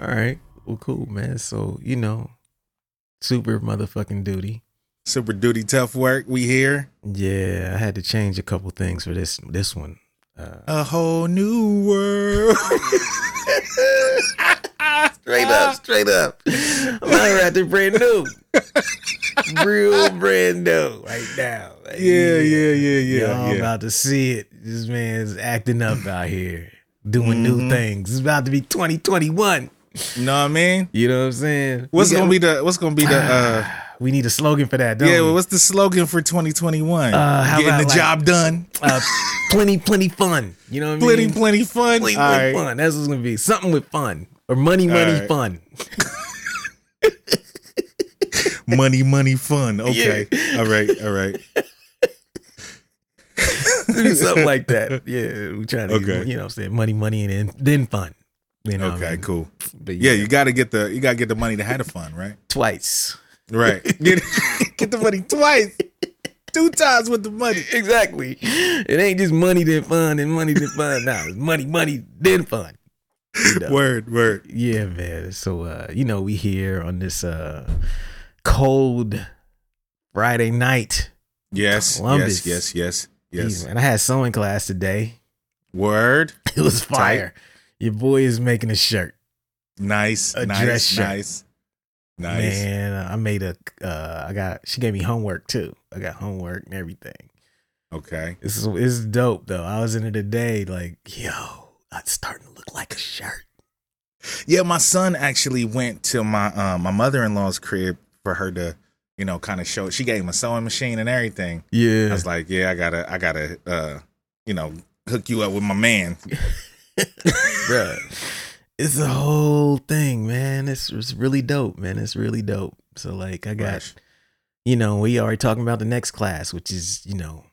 All right. Well, cool, man. So you know, super motherfucking duty. Super duty tough work. We here. Yeah, I had to change a couple things for this this one. Uh, A whole new world. straight up, straight up. I'm out the brand new, real brand new right now. Like, yeah, yeah, yeah, yeah, Y'all yeah. about to see it. This man's acting up out here, doing Mm-hmm. new things. It's about to be 2021. Know what I mean? You know what I'm saying? What's gonna be the What's gonna be the? uh We need a slogan for that, don't Yeah, we? well, what's the slogan for 2021? Uh, how Getting about, the like- job done. uh, plenty, plenty fun. You know what I Plenty, mean? plenty fun. Plenty, plenty right. fun. That's what's gonna be. Something with fun or money, money, right. fun. Money, money, fun. Okay. All right. All right. Something like that. Yeah, we trying to, Okay. you know, what I'm saying money, money, and then, then fun. You know, what I Okay. mean? Cool. But Yeah, you got to get the you got to get the money to have the fun, right? twice. Right. Get get the money twice, two times with the money. Exactly. It ain't just money then fun and money then fun. Nah, it's money, money then fun. You know? Word, word. Yeah, man. So uh, you know, we here on this uh cold Friday night. Yes, Columbus. yes, yes, yes, Jeez, yes. man, I had sewing class today. Word. It was fire. Your boy is making a shirt. Nice, A nice, dress shirt. nice, nice. Man, I made a uh I got she gave me homework too. I got homework and everything. Okay. This is it's dope though. I was in it today, like, yo, it's starting to look like a shirt. Yeah, my son actually went to my um my mother in law's crib for her to, you know, kind of show. She gave him a sewing machine and everything. Yeah. I was like, yeah, I gotta, I gotta, uh, you know, hook you up with my man. Bruh. It's a whole thing, man. It's, it's really dope, man. It's really dope. So like I got Fresh. you know, we already talking about the next class, which is, you know,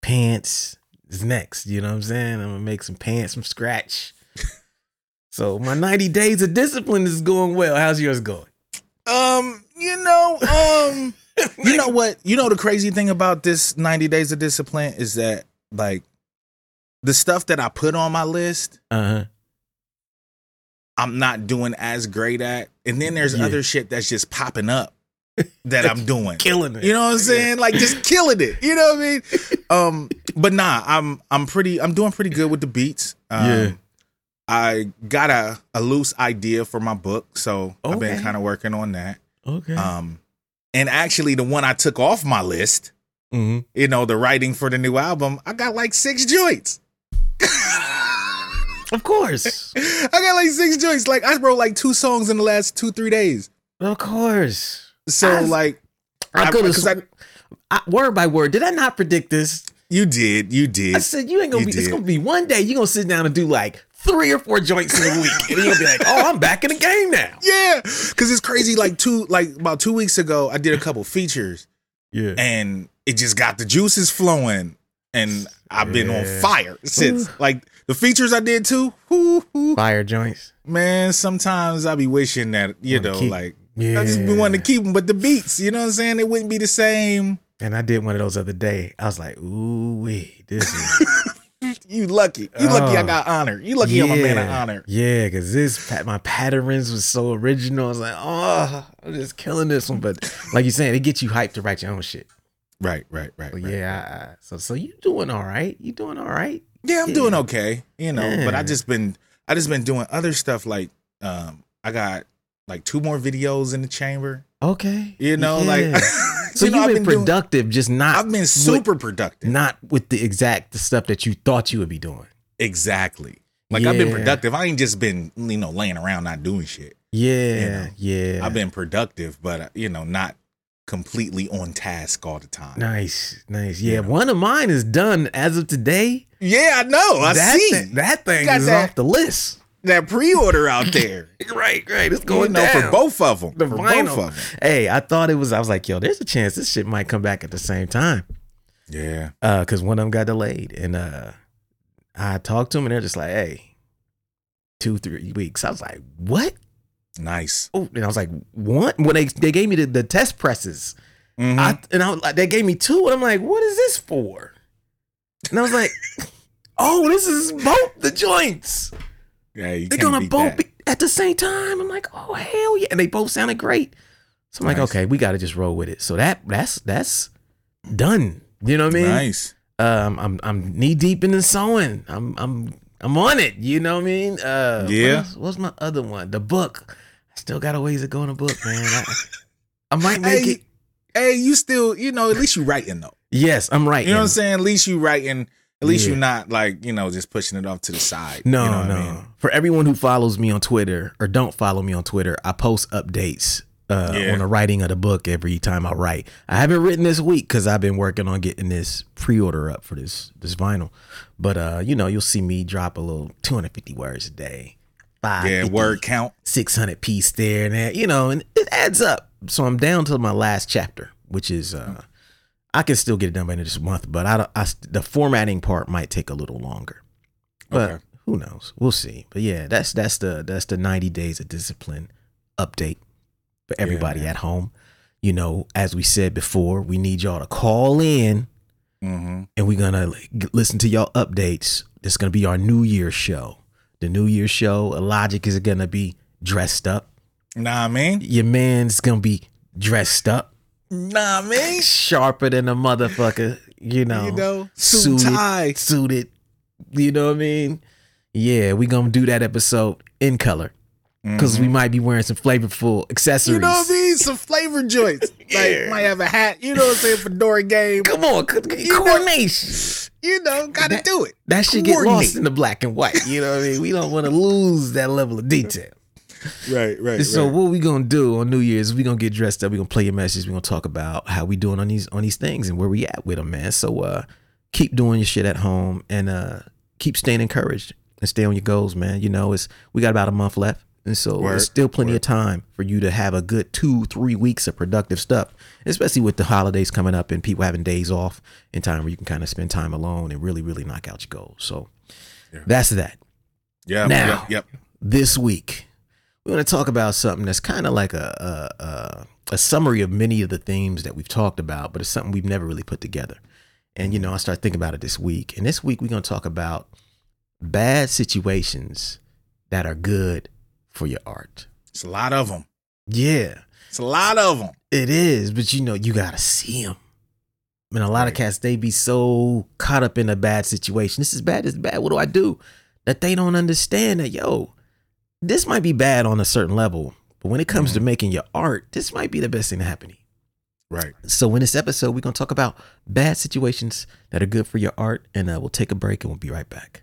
pants is next. You know what I'm saying? I'm gonna make some pants from scratch. so my 90 days of discipline is going well. How's yours going? Um, you know, um, you know what? You know the crazy thing about this 90 days of discipline is that like the stuff that I put on my list, Uh-huh. I'm not doing as great at. And then there's Yeah. other shit that's just popping up that I'm doing. Killing it. You know what I'm saying? Like just killing it. You know what I mean? Um, but nah, I'm I'm pretty I'm doing pretty good with the beats. Um, Yeah. I got a, a loose idea for my book, so I've been kind of working on that. Okay. Um, and actually, the one I took off my list, hmm you know, the writing for the new album, I got like six joints. Of course. I got like six joints. Like I wrote like two songs in the last two three days. of course. So I- like I I- could have 'cause I- word by word. Did I not predict this? you did, you did. I said you ain't gonna You be. It's gonna be one day you're gonna sit down and do like three or four joints in a week, and you'll be like, "Oh, I'm back in the game now." Yeah, because it's crazy. Like two, like about two weeks ago, I did a couple features, Yeah. and it just got the juices flowing, and I've been on fire since. Like the features I did too. whoo, whoo. Fire joints. Man, sometimes I be wishing that you Wanna know, keep- like Yeah. I just be wanting to keep them, but the beats, you know what I'm saying? It wouldn't be the same. And I did one of those other day. I was like, "Ooh, wait, this is You lucky. You lucky I Oh. got honor. You lucky I'm a man of honor. Yeah, because this pa- my patterns was so original. I was like, "Oh, I'm just killing this one." But like you're saying, it gets you hyped to write your own shit. Right, right, right. Right, yeah, right. So so you doing all right? You doing all right? Yeah, I'm Yeah. doing okay. You know, but I just been I just been doing other stuff like um I got like two more videos in the chamber. Okay. You know, Yeah. like so you know, you've been, doing- productive, just not I've been super productive. not with the exact the stuff that you thought you would be doing. Exactly. Like I've been productive. I ain't just been, you know, laying around not doing shit. Yeah, know, yeah. I've been productive, but you know, not completely on task all the time. nice, nice. Yeah, one of mine is done as of today. Yeah, I know. I that see thi- that thing is that- off the list. that pre-order out there. Right, right. It's you going know, down for both of them. The for vinyl. both of them. Hey, I thought it was. I was like, yo, there's a chance this shit might come back at the same time. Yeah. Uh, because one of them got delayed, and uh, I talked to them, and they're just like, hey, two, three weeks. I was like, what? Nice. Oh, and I was like, what? When they they gave me the, the test presses, Mhm. I and I was like, they gave me two, and I'm like, what is this for? And I was like, oh, this is both the joints. yeah, you They're gonna both be. at the same time. I'm like, oh hell yeah, and they both sounded great. So I'm like, okay, we got to just roll with it. So that that's that's done. You know what I mean? Nice. Um, I'm I'm knee deep in the sewing. I'm I'm I'm on it. You know what I mean? Uh, Yeah. What else- what's my other one? The book. I still got a ways to go in the book, man. I, I might make Hey, it. hey, you still, you know, at least you writing though. Yes, I'm right. You know what I'm saying? At least you writing. At least Yeah. you're not like you know just pushing it off to the side. No, you know no. I mean? For everyone who follows me on Twitter or don't follow me on Twitter, I post updates uh, Yeah. on the writing of the book every time I write. I haven't written this week because I've been working on getting this pre-order up for this this vinyl. But uh, you know, you'll see me drop a little 250 words a day. Five, Yeah, word count. 600 piece there and there, you know, and it adds up. So I'm down to my last chapter, which is uh I can still get it done by the end of this month, but I, I the formatting part might take a little longer. But Okay. who knows? We'll see. But yeah, that's that's the that's the 90 days of discipline update for everybody man. at home. You know, as we said before, we need y'all to call in Mm-hmm. and we're gonna listen to y'all updates. This is gonna be our New Year's show. The New Year show, Logic is gonna be dressed up. Nah, man. Your man's gonna be dressed up, nah, man. sharper than a motherfucker. You know, you know, suit suited, tie. suited. You know what I mean? Yeah, we gonna do that episode in color because we might be wearing some flavorful accessories. Mm-hmm. You know mean? Some flavor joints. Yeah. Like might have a hat. You know what I'm saying? Fedora game. Come on, know- coordination. You know, gotta That- do it. That should get lost in the black and white. You know what I mean? We don't want to lose that level of detail. Right, right. So what we gonna do on New Year's? We gonna get dressed up. We gonna play your message. We gonna talk about how we doing on these on these things and where we at with them, man. So uh, keep doing your shit at home and uh, keep staying encouraged and stay on your goals, man. You know, it's we got about a month left, and so Word, there's still plenty word. of time for you to have a good two, three weeks of productive stuff. Especially with the holidays coming up and people having days off and time where you can kind of spend time alone and really, really knock out your goals. So that's that. Yeah. Now. yep, yep. This week, we're going to talk about something that's kind of like a, a, a a summary of many of the themes that we've talked about, but it's something we've never really put together. And you know, I started thinking about it this week. And this week, we're going to talk about bad situations that are good for your art. It's a lot of them. Yeah, It's a lot of them. it is. But you know, you got to see them. I mean, a lot of cats, they be so caught up in a bad situation. This is bad, this is bad. What do I do? That they don't understand that, yo, this might be bad on a certain level, but when it comes to making your art, this might be the best thing to happen to you. Right. So in this episode, we're gonna talk about bad situations that are good for your art, and uh, we'll take a break and we'll be right back.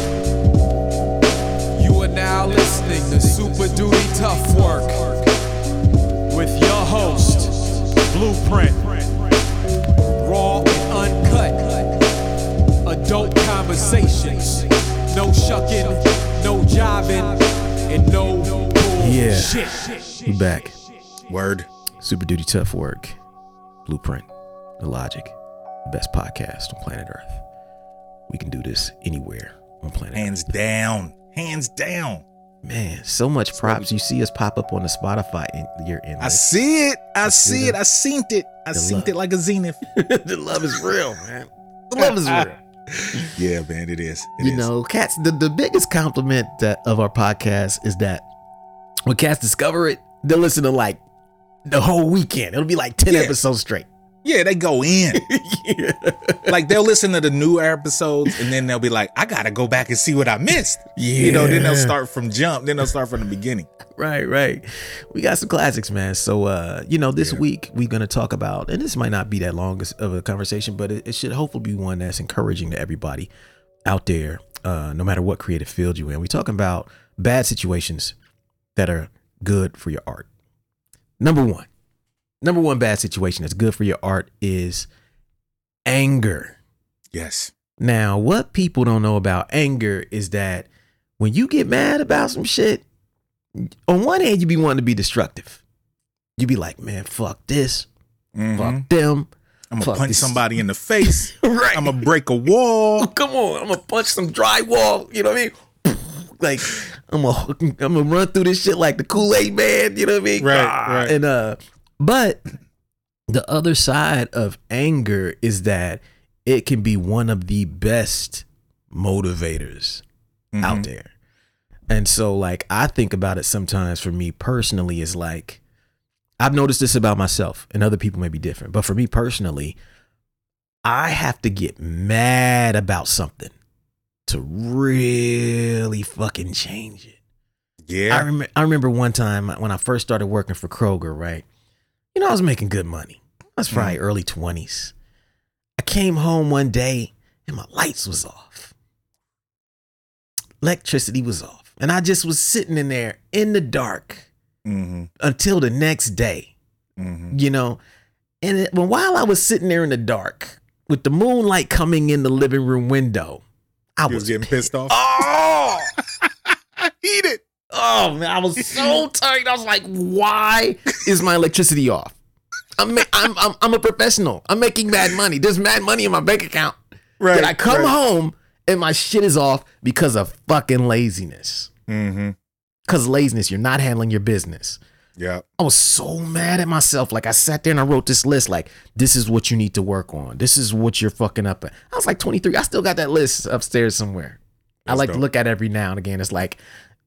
You are now listening to Super Duty Tough Work with your host, Blueprint. Raw and uncut. Adult conversations. No shucking, no jiving, and no bullshit. Yeah. bullshit. We back. Word. Super Duty Tough Work, Blueprint, Illogic, the best podcast on planet Earth. We can do this anywhere on planet Hands down. Hands down. Man, so much props. You see us pop up on the Spotify in you're in. I see it. I see it. I seen it. I seen it like a zenith. the love is real, man. The love is real. yeah, man, it is. It you is. know, cats. The, the biggest compliment that of our podcast is that when cats discover it, they'll listen to like the whole weekend. It'll be like ten Yeah. episodes straight. Yeah, they go in. yeah. like they'll listen to the new episodes and then they'll be like, I gotta go back and see what I missed. Yeah. You know, then they'll start from jump, then they'll start from the beginning. Right, right. We got some classics, man. So, uh, you know, this Yeah. week we're gonna talk about, and this might not be that long of a conversation, but it, it should hopefully be one that's encouraging to everybody out there, uh, no matter what creative field you're in. We're talking about bad situations that are good for your art. Number one, number one bad situation that's good for your art is anger. Yes. Now, what people don't know about anger is that when you get mad about some shit, on one hand, you be wanting to be destructive. You be like, man, fuck this, Mhm. fuck them. I'm gonna punch this- somebody in the face. right. I'm gonna break a wall. come on, I'm gonna punch some drywall. You know what I mean? Like, I'm gonna, I'm gonna run through this shit like the Kool Aid man. You know what I mean? Right, Ah, right. And uh, but the other side of anger is that it can be one of the best motivators Mhm. out there. And so like I think about it sometimes for me personally is like I've noticed this about myself and other people may be different, but for me personally, I have to get mad about something to really fucking change it. I Yeah. I remember one time when I first started working for Kroger, right? You know, I was making good money. I was probably early 20s. I came home one day and my lights was off. Electricity was off. And I just was sitting in there in the dark Mm-hmm. until the next day, Mm-hmm. you know. And it, but while I was sitting there in the dark with the moonlight coming in the living room window, I was was getting pissed off. Oh, I eat it. Oh man, I was so tired. I was like, "Why is my electricity off? I'm ma- I'm, I'm I'm a professional. I'm making mad money. There's mad money in my bank account. Right. Then I come right. home and my shit is off because of fucking laziness. Mm-hmm. Because laziness, you're not handling your business. Yeah. I was so mad at myself. Like I sat there and I wrote this list. Like this is what you need to work on. This is what you're fucking up at. I was like 23. I still got that list upstairs somewhere. I That's like to look at it every now and again. It's like,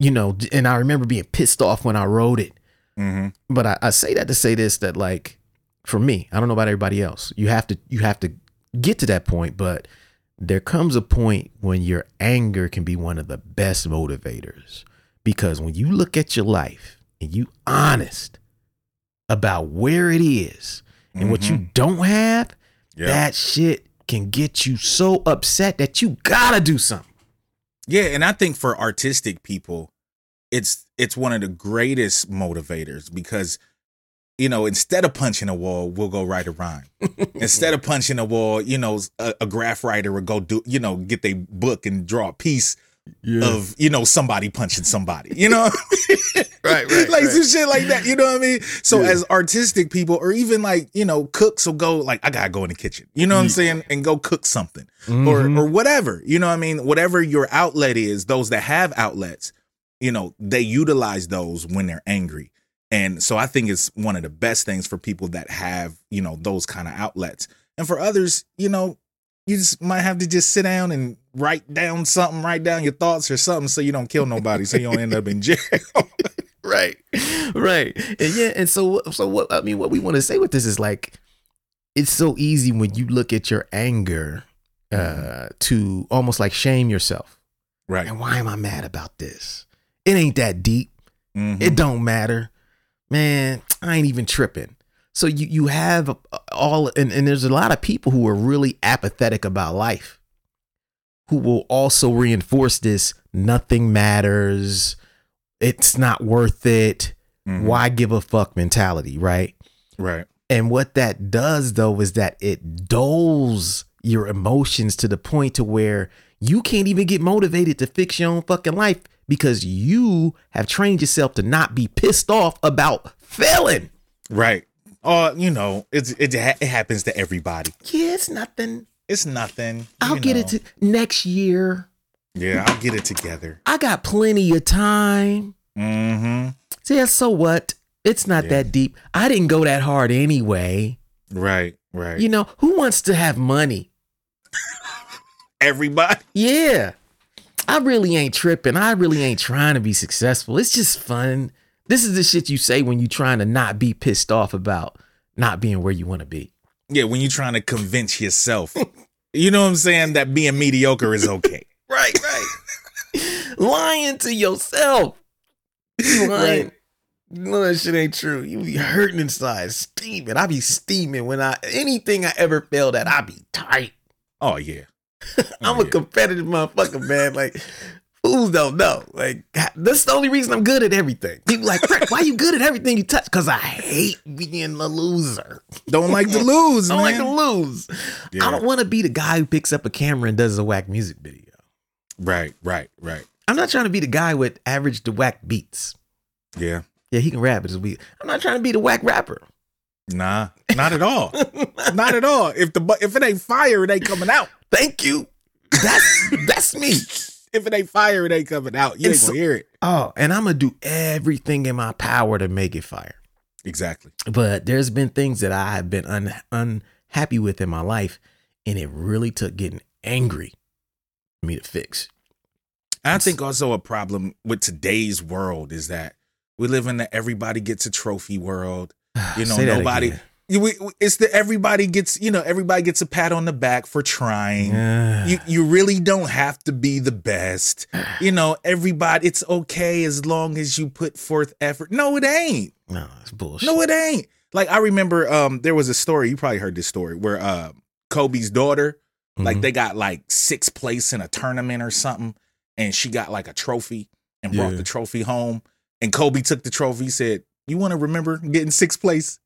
you know, and I remember being pissed off when I wrote it. Mm-hmm. But I, I say that to say this that like for me, I don't know about everybody else. You have to you have to get to that point, but there comes a point when your anger can be one of the best motivators. Because when you look at your life and you honest about where it is and what you don't have, Yeah. that shit can get you so upset that you gotta do something. Yeah, and I think for artistic people, it's it's one of the greatest motivators because you know, instead of punching a wall, we'll go write a rhyme. instead of punching a wall, you know, a, a graph writer will go do, you know, get their book and draw a piece of, you know, somebody punching somebody. You know, Right, right, like right. some shit like that. You know what I mean? So Yeah. as artistic people, or even like you know, cooks will go like, I gotta go in the kitchen. You know what I'm saying? And go cook something Mhm. or or whatever. You know what I mean? Whatever your outlet is, those that have outlets, you know, they utilize those when they're angry. And so I think it's one of the best things for people that have, you know, those kind of outlets. And for others, you know, you just might have to just sit down and write down something, write down your thoughts or something so you don't kill nobody, so you don't end up in jail. right right and yeah and so so what i mean what we want to say with this is like it's so easy when you look at your anger uh to almost like shame yourself right. and why am i mad about this it ain't that deep Mhm. it don't matter man i ain't even tripping so you you have all and, and there's a lot of people who are really apathetic about life who will also reinforce this nothing matters it's not worth it Mhm. why give a fuck mentality right Right. and what that does though is that it dulls your emotions to the point to where you can't even get motivated to fix your own fucking life because you have trained yourself to not be pissed off about failing. Right. Oh, you know, it's it, ha- it happens to everybody. Yeah, it's nothing. It's nothing. I'll get know. it to next year. Yeah, I'll get it together. I got plenty of time. Mm-hmm. Yeah, so what? It's not Yeah. that deep. I didn't go that hard anyway. Right, right. You know, who wants to have money? Everybody. Yeah. I really ain't tripping. I really ain't trying to be successful. It's just fun. This is the shit you say when you're trying to not be pissed off about not being where you want to be. Yeah, when you're trying to convince yourself, you know what I'm saying, that being mediocre is okay. Right, right. lying to yourself. You lying. Right. No, that shit ain't true. You be hurting inside, steaming. I be steaming when I anything I ever failed at, I be tight. Oh yeah. I'm Oh, a yeah. competitive motherfucker, man. Like fools don't know. Like that's the only reason I'm good at everything. People like, "Frank, why you good at everything you touch? Because I hate being a loser. Don't like to lose, I don't like to lose. Yeah. I don't want to be the guy who picks up a camera and does a whack music video. Right, right, right. I'm not trying to be the guy with average to whack beats. Yeah. Yeah, he can rap, but it's weak. I'm not trying to be the whack rapper. Nah, not at all. not at all. If the if it ain't fire, it ain't coming out. Thank you. That's that's me. If it ain't fire, it ain't coming out. You ain't It's- gonna hear it. Oh, and I'm gonna do everything in my power to make it fire. Exactly. But there's been things that I have been un- unhappy with in my life, and it really took getting angry for me to fix. I think also a problem with today's world is that we live in the everybody gets a trophy world. You know, nobody. we- It's the everybody gets. You know, everybody gets a pat on the back for trying. You you really don't have to be the best. You know, everybody. It's okay as long as you put forth effort. No, it ain't. no, it's bullshit. No, it ain't. Like I remember, um, there was a story. You probably heard this story where uh, Kobe's daughter, like Mhm. they got like sixth place in a tournament or something, and she got like a trophy and brought Yeah. the trophy home. And Kobe took the trophy. Said, "You want to remember getting sixth place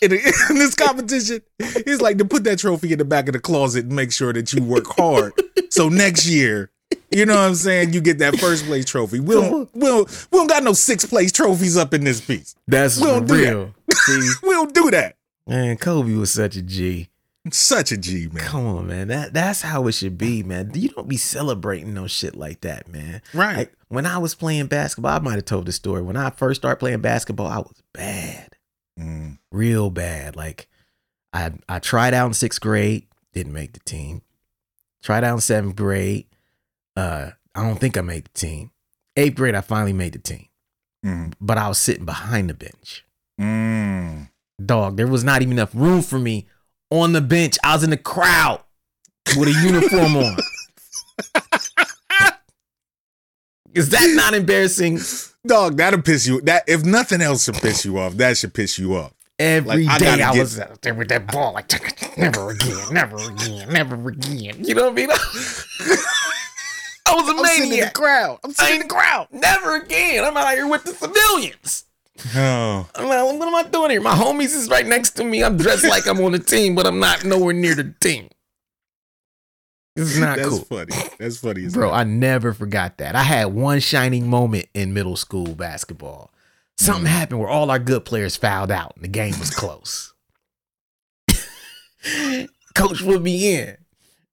in, in this competition?" It's like to put that trophy in the back of the closet and make sure that you work hard. so next year. You know what I'm saying? You get that first place trophy. We don't, we don't, we don't got no sixth place trophies up in this piece. That's we don't do that. real. See, We don't do that. man, Kobe was such a G. Such a G, man. Come on, man. That that's how it should be, man. You don't be celebrating no shit like that, man. Right. Like when I was playing basketball, I might have told the story. When I first started playing basketball, I was bad, Mm, real bad. Like I I tried out in sixth grade, didn't make the team. Tried out in seventh grade, uh, I don't think I made the team. Eighth grade, I finally made the team, mm, but I was sitting behind the bench. mm. Dog, there was not even enough room for me on the bench. I was in the crowd with a uniform on. Is that not embarrassing? Dog, that'll piss you. That if nothing else should piss you off, that should piss you off. Every Like, I day I, get- was out there with that ball, like never again, never again, never again. You know what I mean? I was a I'm sitting in the maniac. crowd. I'm sitting in the crowd. Never again. I'm out here with the civilians. Oh, I'm like, what am I doing here? My homies is right next to me. I'm dressed like I'm on the team, but I'm not nowhere near the team. This is not cool. that's cool. funny. That's funny Bro. I never forgot that. I had one shining moment in middle school basketball. Something happened where all our good players fouled out and the game was close. Coach put me in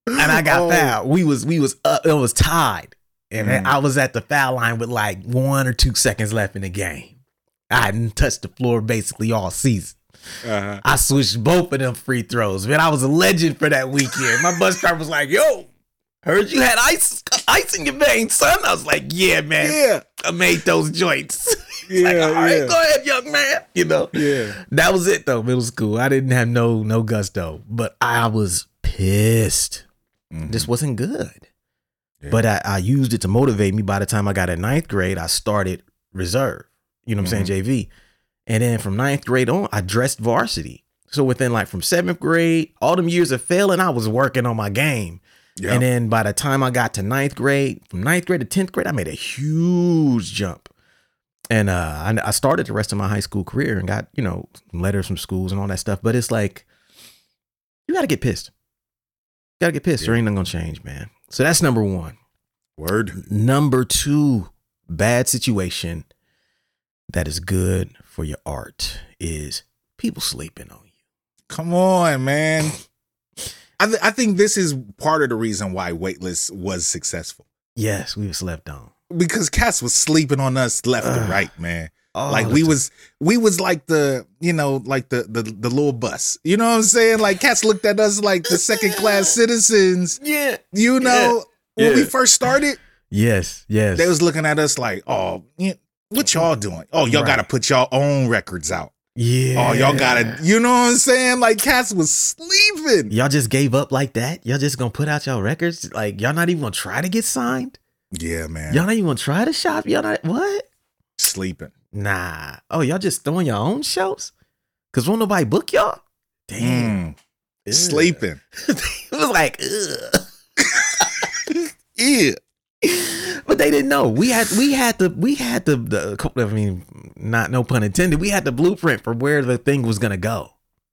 and I got Oh. fouled. We was we was up, it was tied. And Mm. I was at the foul line with like one or two seconds left in the game. I hadn't touched the floor basically all season. Uh-huh. I switched both of them free throws. Man, I was a legend for that weekend. My bus driver was like, yo, heard you had ice ice in your veins, son. I was like, yeah, man. Yeah, I made those joints. Yeah, like, all right, yeah. go ahead, young man. You know, yeah. that was it though. Middle school, I didn't have no no gusto, but I was pissed. Mhm. This wasn't good. Yeah. But I, I used it to motivate me. By the time I got in ninth grade, I started reserve. You know what I'm saying, JV. And then from ninth grade on, I dressed varsity. So within like from seventh grade, all them years of failing, I was working on my game. Yeah. And then by the time I got to ninth grade, from ninth grade to tenth grade, I made a huge jump. And uh, I, I started the rest of my high school career and got you know letters from schools and all that stuff. But it's like you got to get pissed. You got to get pissed, or Yeah. ain't nothing gonna change, man. So that's number one. Word. Number two, bad situation that is good for your art is people sleeping on you. Come on, man. I th- I think this is part of the reason why Weightless was successful Yes, we were slept on. because Cass was sleeping on us left and right, man. Like we was we was like the you know like the the the little bus. You know what I'm saying? Like cats looked at us like the second class citizens. Yeah. You know when we first started, Yes. Yes. they was looking at us like, oh, what y'all doing? Oh, y'all Right. got to put y'all own records out. Yeah. Oh, y'all gotta, you know what I'm saying? Like cats was sleeping. Y'all just gave up like that? Y'all just gonna put out y'all records? Like y'all not even gonna try to get signed? Yeah, man. Y'all not even gonna try to shop? Y'all not what? sleeping. Nah. Oh, y'all just throwing your own shows? Cause won't nobody book y'all? Damn. Mm, sleeping. it was like, ugh. Yeah. but they didn't know. We had we had the we had the, the I mean, not no pun intended. We had the blueprint for where the thing was gonna go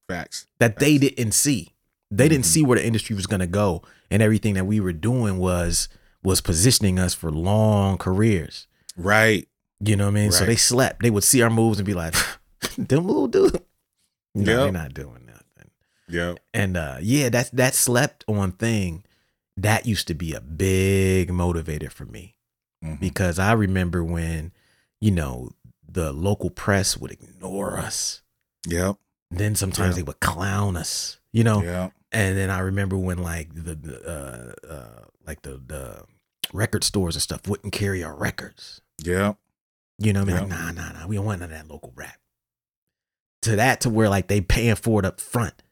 Facts. that they didn't see. They didn't Mhm. see where the industry was gonna go, and everything that we were doing was was positioning us for long careers. Right. You know what I mean? So they slept. They would see our moves and be like, "Them little dude." No, Yep. they're not doing nothing. Yeah. And uh yeah, that's that slept on thing. That used to be a big motivator for me Mhm. because I remember when, you know, the local press would ignore us. Yep. Then sometimes Yeah. they would clown us, you know. Yep. And then I remember when like the, the uh, uh like the the record stores and stuff wouldn't carry our records. Yep. You know I mean? Yeah. Like, nah, nah, nah. We don't want none of that local rap. To that to where like they paying for it up front.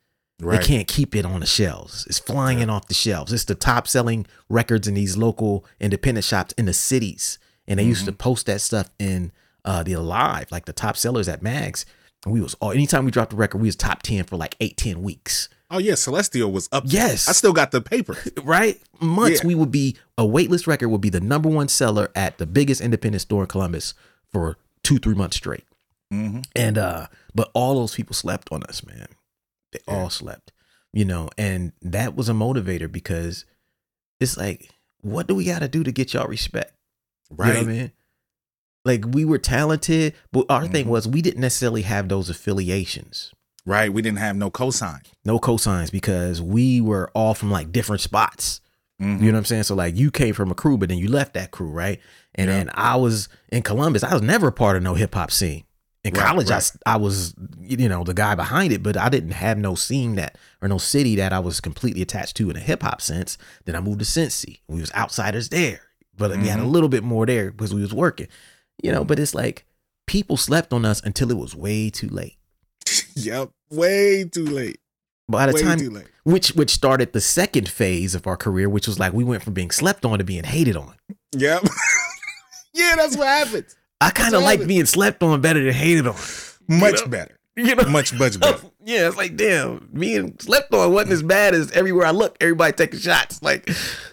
Right. They can't keep it on the shelves. It's flying in off the shelves. It's the top selling records in these local independent shops in the cities. And they used to post that stuff in uh the Alive, like the top sellers at Mags. And we was all anytime we dropped a record, we was top 10 for like eight, 10 weeks. Oh yeah, Celestial was up. Yes. I still got the paper. Right? Months Yeah. we would be a Weightless record would be the number one seller at the biggest independent store in Columbus for two, three months straight. hmm And uh, but all those people slept on us, man. They Yeah. all slept, you know, and that was a motivator because it's like, what do we got to do to get y'all respect? Right. You know what I mean? Like we were talented, but our thing Mhm. was we didn't necessarily have those affiliations, Right. We didn't have no cosign. no cosigns, because we were all from like different spots. Mhm. You know what I'm saying? So like you came from a crew, but then you left that crew, right? And Yeah. then I was in Columbus. I was never a part of no hip hop scene. In Right, college, I right. I I, was, you know, the guy behind it, but I didn't have no scene that or no city that I was completely attached to in a hip hop sense. Then I moved to Cincy. We was outsiders there, but we had a mm-hmm. little bit more there because we was working, you know. But it's like people slept on us until it was way too late. Yep. Way too late. By the Way time too late. which which started the second phase of our career, which was like we went from being slept on to being hated on. Yep. yeah, that's what happens. I kind of like being slept on better than hated on. Much know? better. You know, Much, much better. yeah, it's like damn, being slept on wasn't as bad as everywhere I look. Everybody taking shots. Like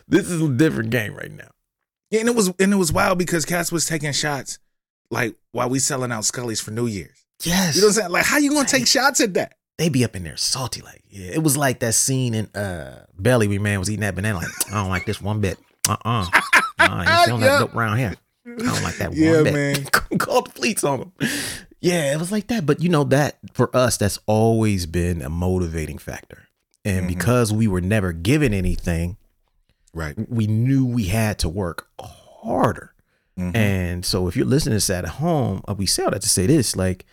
this is a different game right now. Yeah, and it was and it was wild because Cass was taking shots like while we selling out Skully's for New Year's. Yes, You know what I'm saying? Like, how you gonna take shots at that? they be up in there salty. Like yeah, it was like that scene in uh Belly where man was eating that banana. Like I don't like this one bit. Uh uh-uh. uh. I ain't feeling Yeah. that dope around here. I don't like that Yeah, one man. Called the fleets on them. Yeah, it was like that. But you know that for us, that's always been a motivating factor. And Mhm. because we were never given anything, Right. we knew we had to work harder. Mhm. And so if you're listening to this at home, uh, we say all that to say this, like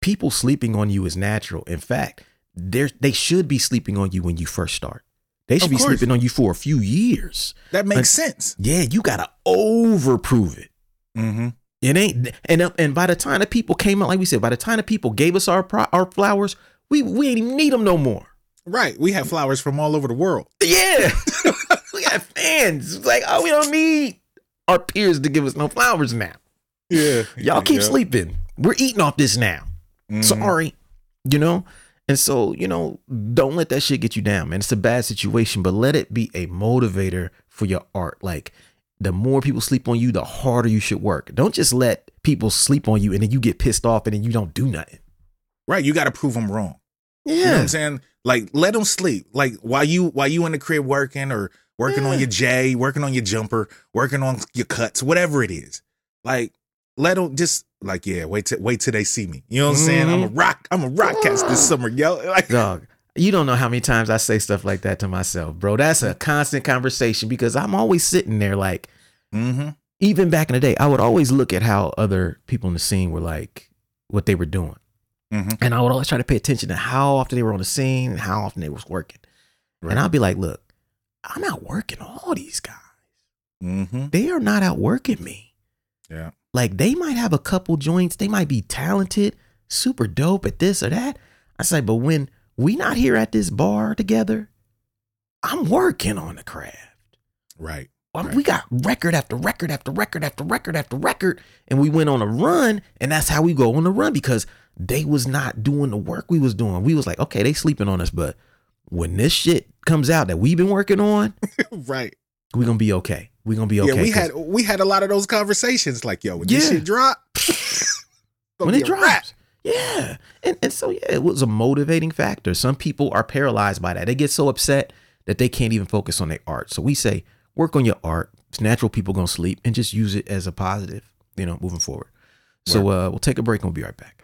people sleeping on you is natural. In fact, they they should be sleeping on you when you first start. They should Of be course. sleeping on you for a few years. that makes sense. Yeah, you gotta overprove it. Mm-hmm. It ain't and and by the time the people came out, like we said, by the time the people gave us our our flowers, we we ain't even need them no more. Right. We have flowers from all over the world. Yeah, we got fans. It's like, oh, we don't need our peers to give us no flowers now. Yeah. Y'all keep sleeping. We're eating off this now. Mm-hmm. Sorry, you know. And so, you know, don't let that shit get you down, man. It's a bad situation, but let it be a motivator for your art. Like, the more people sleep on you, the harder you should work. Don't just let people sleep on you and then you get pissed off and then you don't do nothing. Right. You got to prove them wrong. Yeah. You know what I'm saying? Like, let them sleep. Like while you while you in the crib working or working Yeah. on your J, working on your jumper, working on your cuts, whatever it is. Like, let them just like yeah. Wait till wait till they see me. You know what I'm saying? I'm a rock. I'm a rock cast this summer, yo. Like, Dog, you don't know how many times I say stuff like that to myself, bro. That's a constant conversation because I'm always sitting there like, mm-hmm. even back in the day, I would always look at how other people in the scene were like, what they were doing. Mhm. And I would always try to pay attention to how often they were on the scene and how often they was working. Right. And i'd be like, look, I'm not working all these guys. Mm-hmm. They are not outworking me. Yeah. Like they might have a couple joints, they might be talented, super dope at this or that. I say, but when we not here at this bar together, I'm working on the craft. Right. Right. We got record after record after record after record after record, and we went on a run, and that's how we go on the run because they was not doing the work we was doing. We was like, okay, they sleeping on us, but when this shit comes out that we've been working on, right. we gonna be okay. We gonna be okay. yeah, we had we had a lot of those conversations. Like, yo, when this shit drop, when it drops. Yeah. And and so yeah, it was a motivating factor. Some people are paralyzed by that. They get so upset that they can't even focus on their art. So we say, work on your art. It's natural people gonna sleep and just use it as a positive, you know, moving forward. So uh we'll take a break and we'll be right back.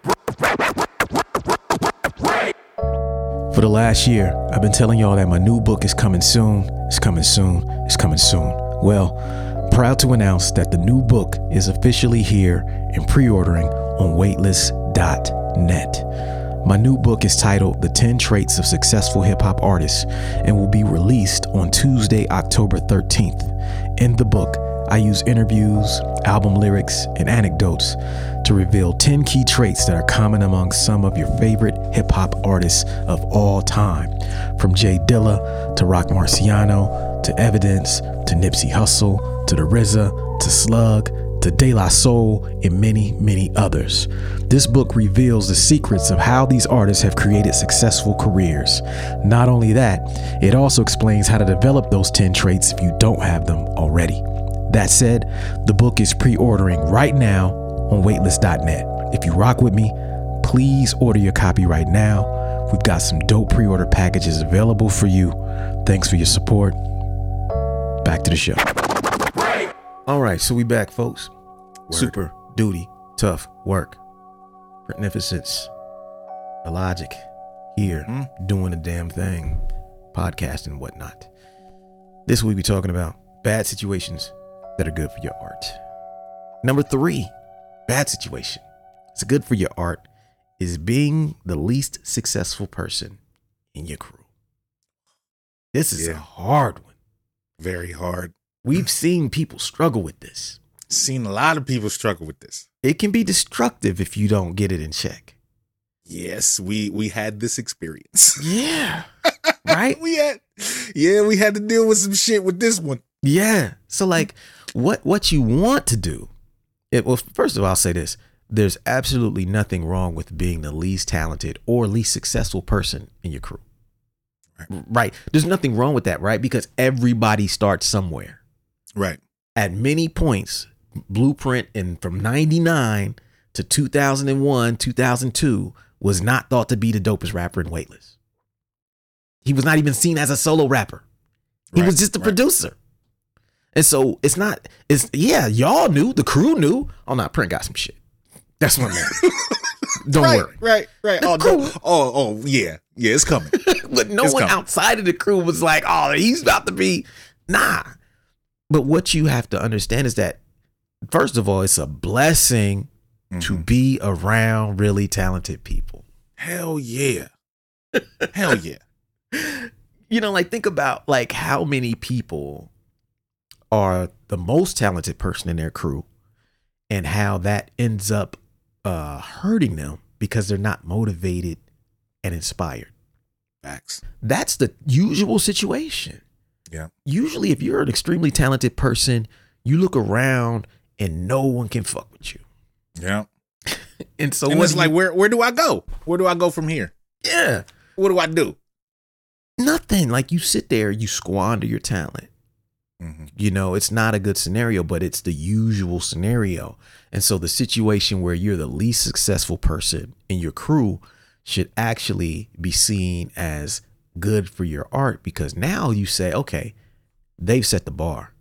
For the last year, I've been telling y'all that my new book is coming soon. It's coming soon. It's coming soon. Well, proud to announce that the new book is officially here and pre-ordering on waitlist.net. My new book is titled The 10 Traits of Successful Hip Hop Artists and will be released on Tuesday, October 13th. In the book, I use interviews, album lyrics, and anecdotes to reveal 10 key traits that are common among some of your favorite hip hop artists of all time, from J Dilla to Roc Marciano to Evidence to Nipsey Hussle to The RZA to Slug to De La Soul and many, many others. This book reveals the secrets of how these artists have created successful careers. Not only that, it also explains how to develop those 10 traits if you don't have them already. That said, the book is pre ordering right now on waitlist.net. If you rock with me, please order your copy right now. We've got some dope pre order packages available for you. Thanks for your support. Back to the show. All right, so we back, folks. Super duty, tough work, magnificence, Illogic here, hmm. doing the damn thing, podcasting and whatnot. This week we be talking about bad situations that are good for your art. Number three, bad situation. It's good for your art is being the least successful person in your crew. This is a hard one. Very hard. We've seen people struggle with this. Seen a lot of people struggle with this. It can be destructive if you don't get it in check. Yes, we we had this experience. Yeah. right? we had yeah, we had to deal with some shit with this one. Yeah. So like what what you want to do. It, well, first of all, I'll say this. There's absolutely nothing wrong with being the least talented or least successful person in your crew. Right. Right. There's nothing wrong with that, right? Because everybody starts somewhere. Right. At many points, Blueprint and from 99 to 2001, 2002 was not thought to be the dopest rapper in Weightless. He was not even seen as a solo rapper. He was just a right. producer. And so it's not, it's, yeah, y'all knew, the crew knew. Oh, no, Print got some shit. That's what I meant. Don't right, worry. right, right. Oh, no. oh, oh, yeah, yeah, it's coming. but no It's one coming. outside of the crew was like, oh, he's about to be, nah. But what you have to understand is that, first of all, it's a blessing to Mhm. be around really talented people. Hell yeah, hell yeah. you know, like think about like how many people are the most talented person in their crew and how that ends up uh hurting them because they're not motivated and inspired. Facts. That's the usual situation. Yeah. Usually if you're an extremely talented person, you look around and no one can fuck with you. Yeah. And so and it's like, you- where where do I go? Where do I go from here? yeah, What do I do? nothing. Like you sit there, you squander your talent. Mhm. you know it's not a good scenario but it's the usual scenario and so the situation where you're the least successful person in your crew should actually be seen as good for your art because now you say okay they've set the bar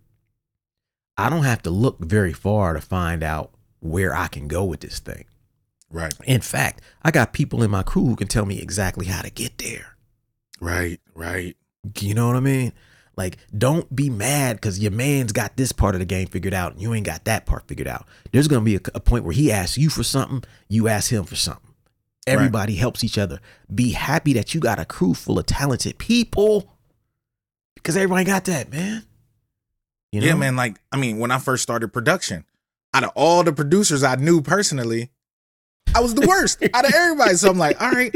i don't have to look very far to find out where i can go with this thing Right, in fact i got people in my crew who can tell me exactly how to get there right, right. you know what I mean? Like, don't be mad because your man's got this part of the game figured out and you ain't got that part figured out. There's gonna be a, a point where he asks you for something, you ask him for something. Everybody helps each other. Be happy that you got a crew full of talented people because everybody got that, man. You know? Yeah, man. Like, I mean, when I first started production, out of all the producers I knew personally, I was the worst out of everybody. So I'm like, all right,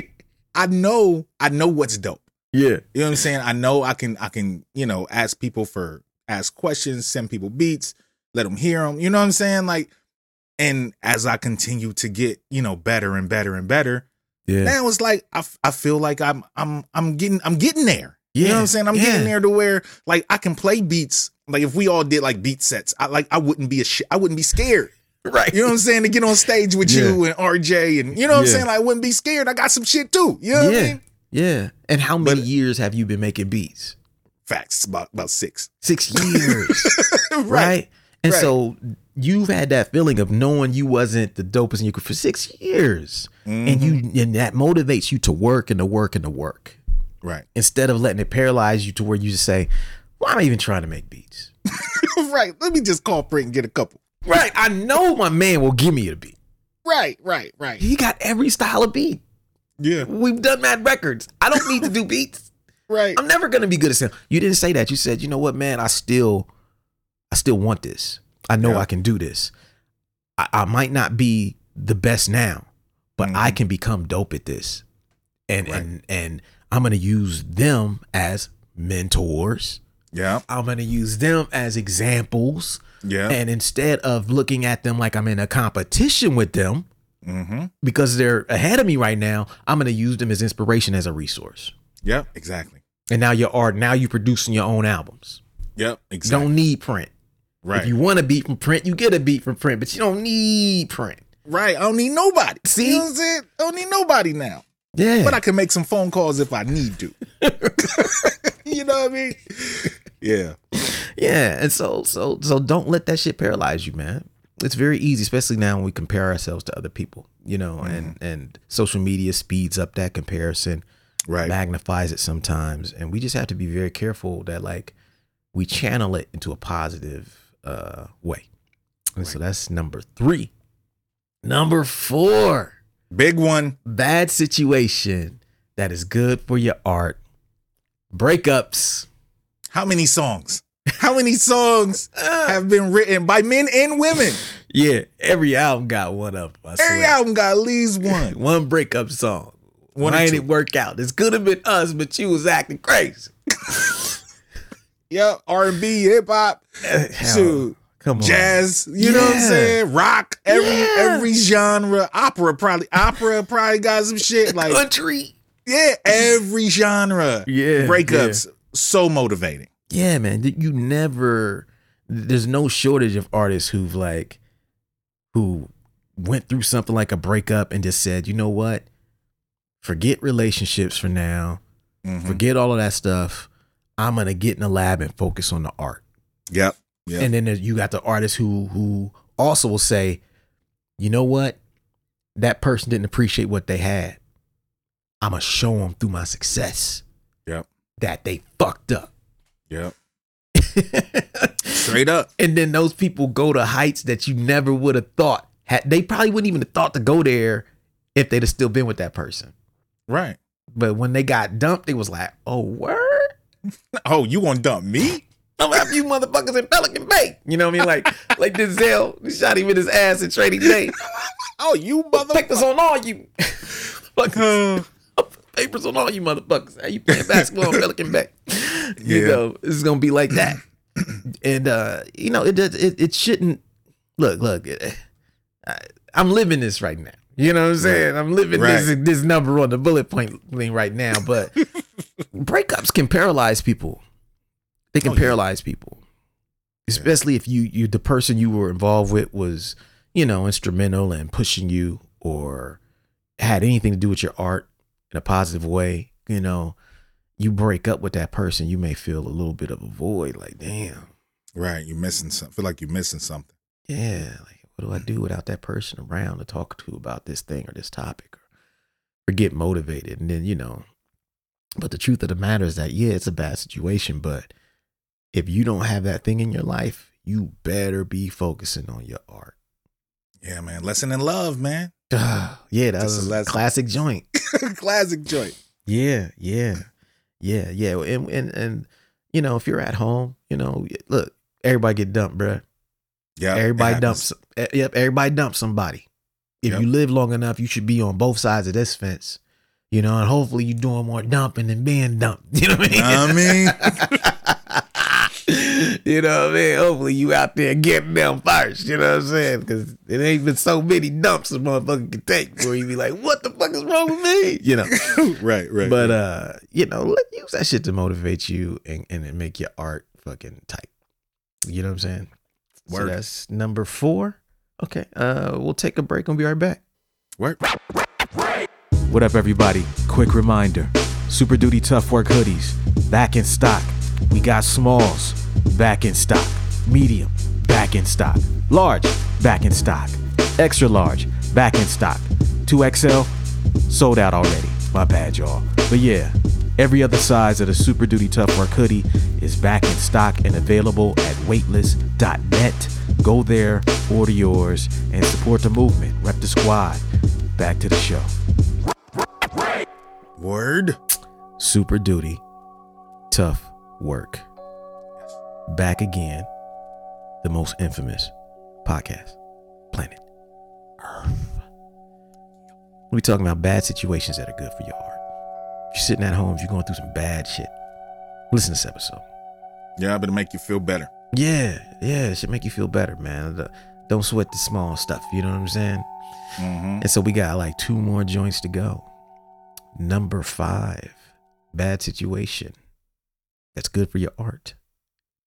I know, I know what's dope. Yeah. You know what I'm saying? I know I can, I can, you know, ask people for, ask questions, send people beats, let them hear them. You know what I'm saying? Like, and as I continue to get, you know, better and better and better, Yeah. now it's like I, f- I feel like I'm, I'm, I'm getting, I'm getting there. Yeah. You know what I'm saying? I'm yeah. getting there to where like I can play beats. Like if we all did like beat sets, I like I wouldn't be a shit. I wouldn't be scared. Right. You know what I'm saying? To get on stage with you and RJ and you know what I'm saying? Like, I wouldn't be scared. I got some shit too. You know what I yeah. mean? Yeah. And how many But- years have you been making beats? Facts about about six. Six years. right. And Right. so you've had that feeling of knowing you wasn't the dopest in your group for six years. And Mm-hmm. you and that motivates you to work and to work and to work. Right. Instead of letting it paralyze you to where you just say, Why am I even trying to make beats? right. Let me just call Frank and get a couple. Right. I know my man will give me a beat. Right. Right. Right. He got every style of beat. Yeah. We've done mad records. I don't need to do beats. Right. I'm never gonna be good at sound. You didn't say that. You said, you know what, man, I still I still want this. I know Yeah. I can do this. I, I might not be the best now, but I Mhm. can become dope at this. And Right. and and I'm gonna use them as mentors. Yeah. I'm gonna use them as examples. Yeah. And instead of looking at them like I'm in a competition with them mm-hmm. because they're ahead of me right now, I'm gonna use them as inspiration as a resource. Yep. Exactly. And now you're art. Now you're producing your own albums. Yep. Exactly. Don't need print. Right. If you want a beat from print, you get a beat from print, but you don't need print. right. I don't need nobody. See? You know I'm saying? I don't need nobody now. Yeah. But I can make some phone calls if I need to. you know what I mean? Yeah. yeah. And so so so don't let that shit paralyze you, man. It's very easy, especially now when we compare ourselves to other people, you know, mm-hmm. and and social media speeds up that comparison, Right. magnifies it sometimes, and we just have to be very careful that like we channel it into a positive uh way. And so that's number 3. Number 4. Big one. bad situation that is good for your art. Breakups. How many songs? How many songs have been written by men and women? Yeah, every album got one of them. Every album got at least one. One breakup song. One Why two. it work out? This could have been us, but you was acting crazy. Yep. R and B, hip hop, Hell, shoot, come on. jazz. You know what I'm saying? Rock. Every Yeah. every genre. Opera probably. Opera probably got some shit like Country. yeah. Every genre. Yeah, Breakups. So motivating. Yeah, man. You never there's no shortage of artists who've like who went through something like a breakup and just said, you know what? Forget relationships for now. Mhm. Forget all of that stuff. I'm gonna get in the lab and focus on the art. Yep. Yep. And then you got the artists who who also will say, you know what? That person didn't appreciate what they had. I'm gonna show them through my success Yep. that they fucked up. Yep. Straight up. and then those people go to heights that you never would have thought. Had they probably wouldn't even have thought to go there if they'd have still been with that person. Right. But when they got dumped, they was like, "Oh, word." Oh, you gonna dump me? I'm after you motherfuckers in Pelican Bay. You know what I mean? Like like Denzel shot him in his ass in Training Day. Oh, you Papers motherfucker. on all you. Fucking papers on all you motherfuckers. How you playing basketball in Pelican Bay? You Yeah. know, it's gonna be like that. And uh, you know, it does it, it shouldn't look, look, it, I, I'm living this right now. You know what I'm saying? I'm living this this number on the bullet point thing right now. But breakups can paralyze people. They can Oh, yeah. paralyze people. Especially if you you the person you were involved with was, you know, instrumental and pushing you or had anything to do with your art in a positive way, you know, you break up with that person, you may feel a little bit of a void like, damn. Right. You're missing something. Feel like you're missing something. Yeah, like what do I do without that person around to talk to about this thing or this topic or, or get motivated and then, you know. But the truth of the matter is that yeah, it's a bad situation, but if you don't have that thing in your life, you better be focusing on your art. Yeah, man. Lesson in love, man. yeah, that Just a was a lesson. classic joint. Classic joint. Yeah, yeah, yeah, yeah. And and and you know, if you're at home, you know, look, everybody get dumped, bruh. Yeah. everybody dumps. eh, Yep, everybody dumps somebody. if Yep. you live long enough, you should be on both sides of this fence. You know, and hopefully you're doing more dumping than being dumped. You know what I mean? I mean, you know what I mean? Hopefully you out there getting them first. You know what I'm saying? Because it ain't been so many dumps a motherfucker can take where you be like, what the fuck is wrong with me? You know. right, right. but uh, you know, let use that shit to motivate you and, and make your art fucking tight. You know what I'm saying? So that's number four. Okay. Uh we'll take a break and be right back. work. What up, everybody? Quick reminder Super Duty Tough Work hoodies, back in stock. We got smalls, back in stock. Medium, back in stock. Large, back in stock. Extra large, back in stock. 2XL, sold out already. My bad, y'all. But yeah, every other size of the Super Duty Tough Work hoodie is back in stock and available at weightless.net. Go there, order yours, and support the movement. Rep the squad. Back to the show. Word. Super duty, tough work. Back again, the most infamous podcast, planet Earth. We talking about bad situations that are good for your heart. If you're sitting at home, if you're going through some bad shit, listen to this episode. Yeah, but to make you feel better. Yeah, yeah, it should make you feel better, man. Don't sweat the small stuff. You know what I'm saying? Mm-hmm. And so we got like two more joints to go. Number five, bad situation. That's good for your art.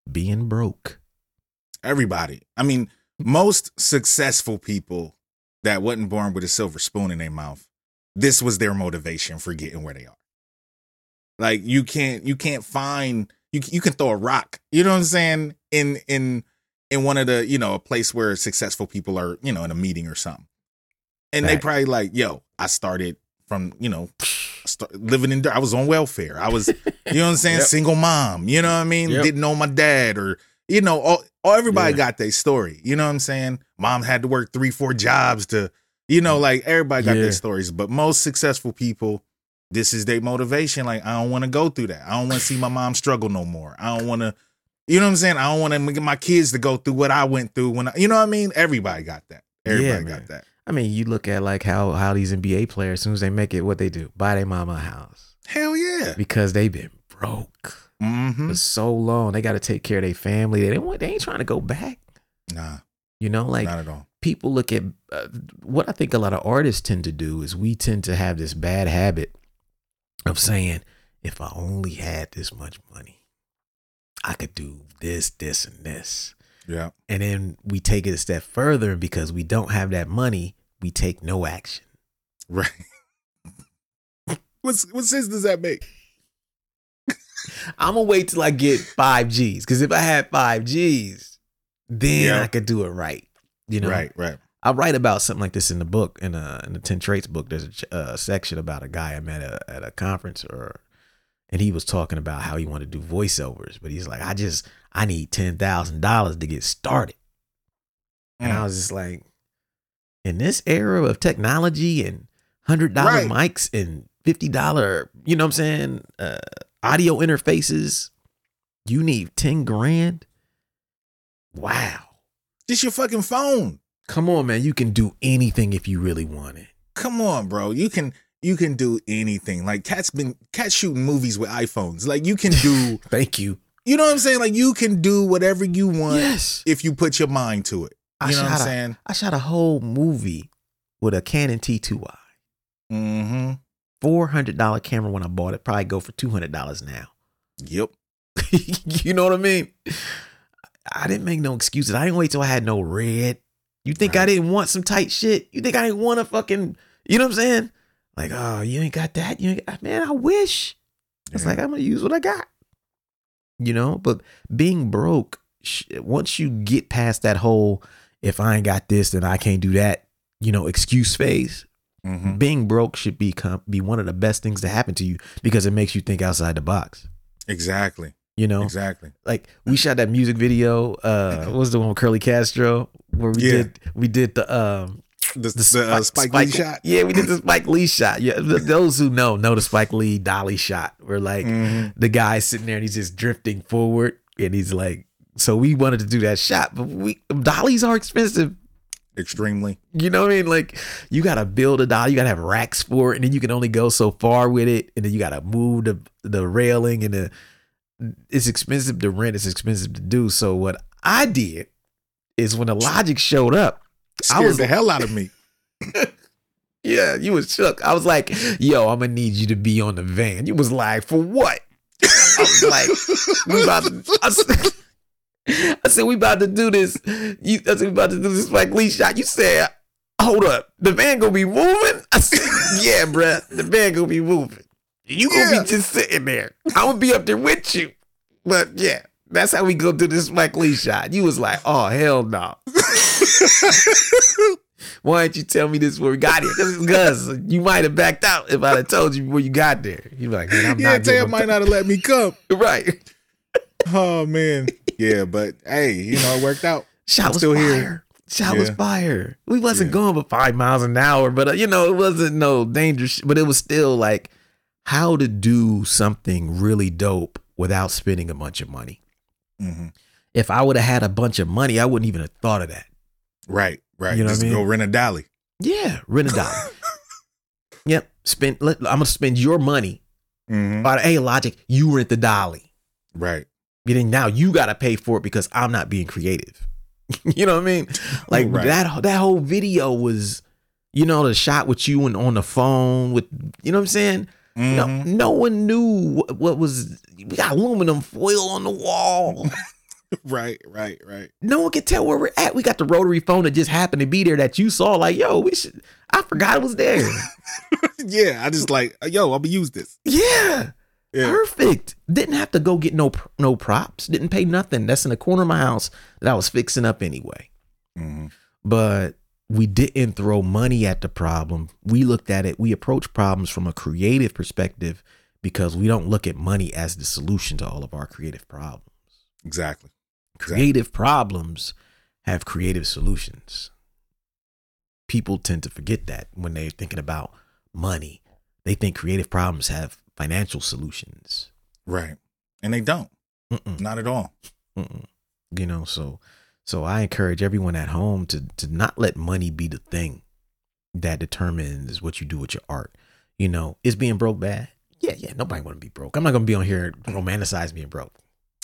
Being broke. Everybody. I mean, most successful people that wasn't born with a silver spoon in their mouth, this was their motivation for getting where they are. Like you can't you can't find you you can throw a rock, you know what I'm saying, in in in one of the, you know, a place where successful people are, you know, in a meeting or something. And they probably like, yo, I started from, you know, start, living in I was on welfare. I was, you know what I'm saying, Yep. single mom, you know what I mean? Yep. Didn't know my dad or you know, all, all everybody Yeah. got their story. You know what I'm saying? Mom had to work three, four jobs to, you know, like everybody got Yeah. their stories. But most successful people, this is their motivation. Like, I don't want to go through that. I don't want to see my mom struggle no more. I don't want to, you know what I'm saying? I don't want to get my kids to go through what I went through when I, you know what I mean? Everybody got that. Everybody Yeah, got that. I mean, you look at like how how these NBA players, as soon as they make it, what they do, buy their mama a house Hell yeah. because they've been broke Mm-hmm. for so long. They got to take care of their family. They don't want. They ain't trying to go back. Nah, You know, like not at all. people look at uh, what I think a lot of artists tend to do is we tend to have this bad habit of saying, if I only had this much money, I could do this, this, and this. Yeah. And then we take it a step further because we don't have that money, we take no action. Right. What's what sense does that make? I'm gonna wait till I get five G's because if I had five G's, then Yeah. I could do it right. You know, Right, right. I write about something like this in the book in a in the Ten Traits book. There's a, a section about a guy I met at a, at a conference, or and he was talking about how he wanted to do voiceovers, but he's like, I just I need ten thousand dollars to get started, and I Mm. was just like, in this era of technology and hundred dollar Right. mics and fifty dollar, you know what I'm saying, uh, audio interfaces, you need ten grand. Wow. Just your fucking phone. Come on, man. You can do anything if you really want it. Come on, bro. You can you can do anything. Like cats been cats shooting movies with iPhones. Like you can do Thank you. you know what I'm saying? Like you can do whatever you want Yes. if you put your mind to it. I You know what I'm shot a- saying? I shot a whole movie with a Canon T2i. Mm-hmm. $400 camera when I bought it. Probably go for $200 now. Yep. you know what I mean? I didn't make no excuses. I didn't wait till I had no red. You think I didn't want some tight shit? You think I didn't want a fucking, you know what I'm saying? Like, oh, you ain't got that. You ain't got, man, I wish. It's like I'm gonna use what I got. You know, but being broke, once you get past that whole if I ain't got this, then I can't do that, you know, excuse phase. Mhm. Being broke should become be one of the best things to happen to you because it makes you think outside the box. Exactly. You know, Exactly. like we shot that music video. Uh, what was the one with Curly Castro where we Yeah. did we did the um The, the, the, uh, Spike, Lee shot. Yeah, we did the Spike Lee shot. Yeah, th- those who know know the Spike Lee dolly shot. Where like Mhm. the guy's sitting there and he's just drifting forward, and he's like, so we wanted to do that shot, but we dollies are expensive. extremely. You know what I mean? Like you gotta build a doll, you gotta have racks for it, and then you can only go so far with it, and then you gotta move the the railing and the it's expensive to rent, it's expensive to do. So what I did is when Illogic showed up, Scared was- the hell out of me. yeah, you was shook. I was like, yo, I'm gonna need you to be on the van. You was like, for what? I was like, we about to I I said we about to do this. You I said we about to do this Spike Lee shot. You said, hold up, the van gonna be moving? I said, yeah, bruh, the van gonna be moving. You gonna Yeah. be just sitting there. I'm gonna be up there with you. But yeah, that's how we go do this Spike Lee shot. You was like, oh hell no. Why didn't you tell me this before we got here? Because you might have backed out if I'd have told you before you got there. You'd be like, man, I'm Yeah, not Tam might not have let me come. right. Oh man. Yeah, but hey, you know, it worked out. Shot I'm was still fire. here. Shot was Yeah. fire. We wasn't Yeah. going but five miles an hour, but uh, you know, it wasn't no dangerous. But it was still like how to do something really dope without spending a bunch of money. hmm If I would have had a bunch of money, I wouldn't even have thought of that. Right, right. You know what I mean? go rent a dolly. Yeah, rent a dolly. yep, spend. Let, I'm gonna spend your money. hmm But hey, logic, you rent the dolly. Right. Then now you got to pay for it because I'm not being creative. you know what I mean? Like Right. that that whole video was, you know, the shot with you and on the phone with, you know what I'm saying? No, Mhm. no one knew what, what was. We got aluminum foil on the wall. Right, right, right. no one can tell where we're at. We got the rotary phone that just happened to be there that you saw. Like, yo, we should. I forgot it was there. yeah, I just like, yo, I'm gonna use this. yeah. Yeah. Perfect. Didn't have to go get no no props. Didn't pay nothing. That's in the corner of my house that I was fixing up anyway. hmm But we didn't throw money at the problem. We looked at it. We approach problems from a creative perspective because we don't look at money as the solution to all of our creative problems. Exactly. Creative problems have creative solutions. People tend to forget that when they're thinking about money. They think creative problems have financial solutions. Right. And they don't. Mm-mm. Not at all. Mm-mm. You know, so so I encourage everyone at home to to not let money be the thing that determines what you do with your art. You know, is being broke bad? Yeah, yeah. Nobody want to be broke. I'm not gonna be on here romanticize being broke.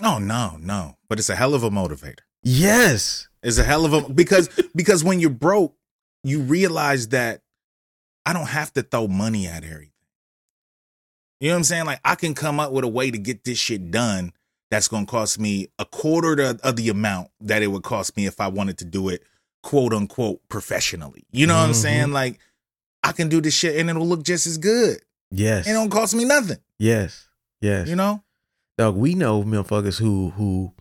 Oh no, no. But it's a hell of a motivator. Yes. It's a hell of a because because when you're broke, you realize that I don't have to throw money at everything. You know what I'm saying? Like I can come up with a way to get this shit done that's going to cost me a quarter to, of the amount that it would cost me if I wanted to do it quote unquote professionally. You know what I'm Mhm. saying? Like I can do this shit and it'll look just as good. Yes. It don't cost me nothing. yes. Yes. You know? Dog, we know motherfuckers who who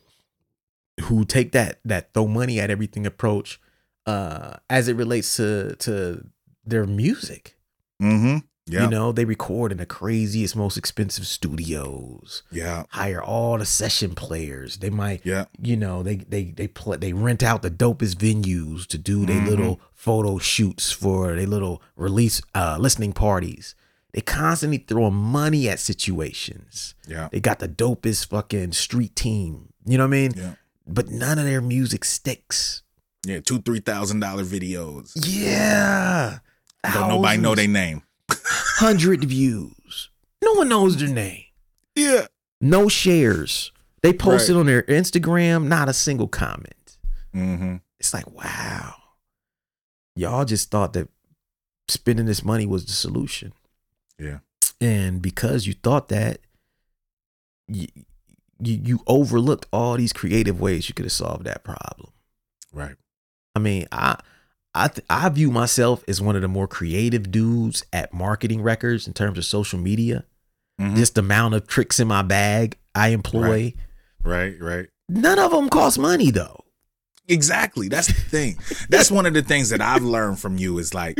who take that that throw money at everything approach uh as it relates to to their music. Mm-hmm. Yeah. You know, they record in the craziest, most expensive studios. yeah. Hire all the session players. They might, Yeah. you know, they they they play, they rent out the dopest venues to do their Mhm. little photo shoots for their little release uh listening parties. They constantly throwing money at situations. Yeah. They got the dopest fucking street team. You know what I mean? Yeah. But none of their music sticks. Yeah. Two, three thousand dollar videos. Yeah. Don't nobody know their name. Hundred views. No one knows their name. Yeah. No shares. They posted Right. on their Instagram, not a single comment. Mm-hmm. It's like, wow. Y'all just thought that spending this money was the solution. Yeah. And because you thought that, you, you, you overlooked all these creative ways you could have solved that problem. Right. I mean, I I th- I view myself as one of the more creative dudes at marketing records in terms of social media. Mhm. Just the amount of tricks in my bag I employ. Right. Right. None of them cost money though. Exactly. That's the thing. That's one of the things that I've learned from you is like,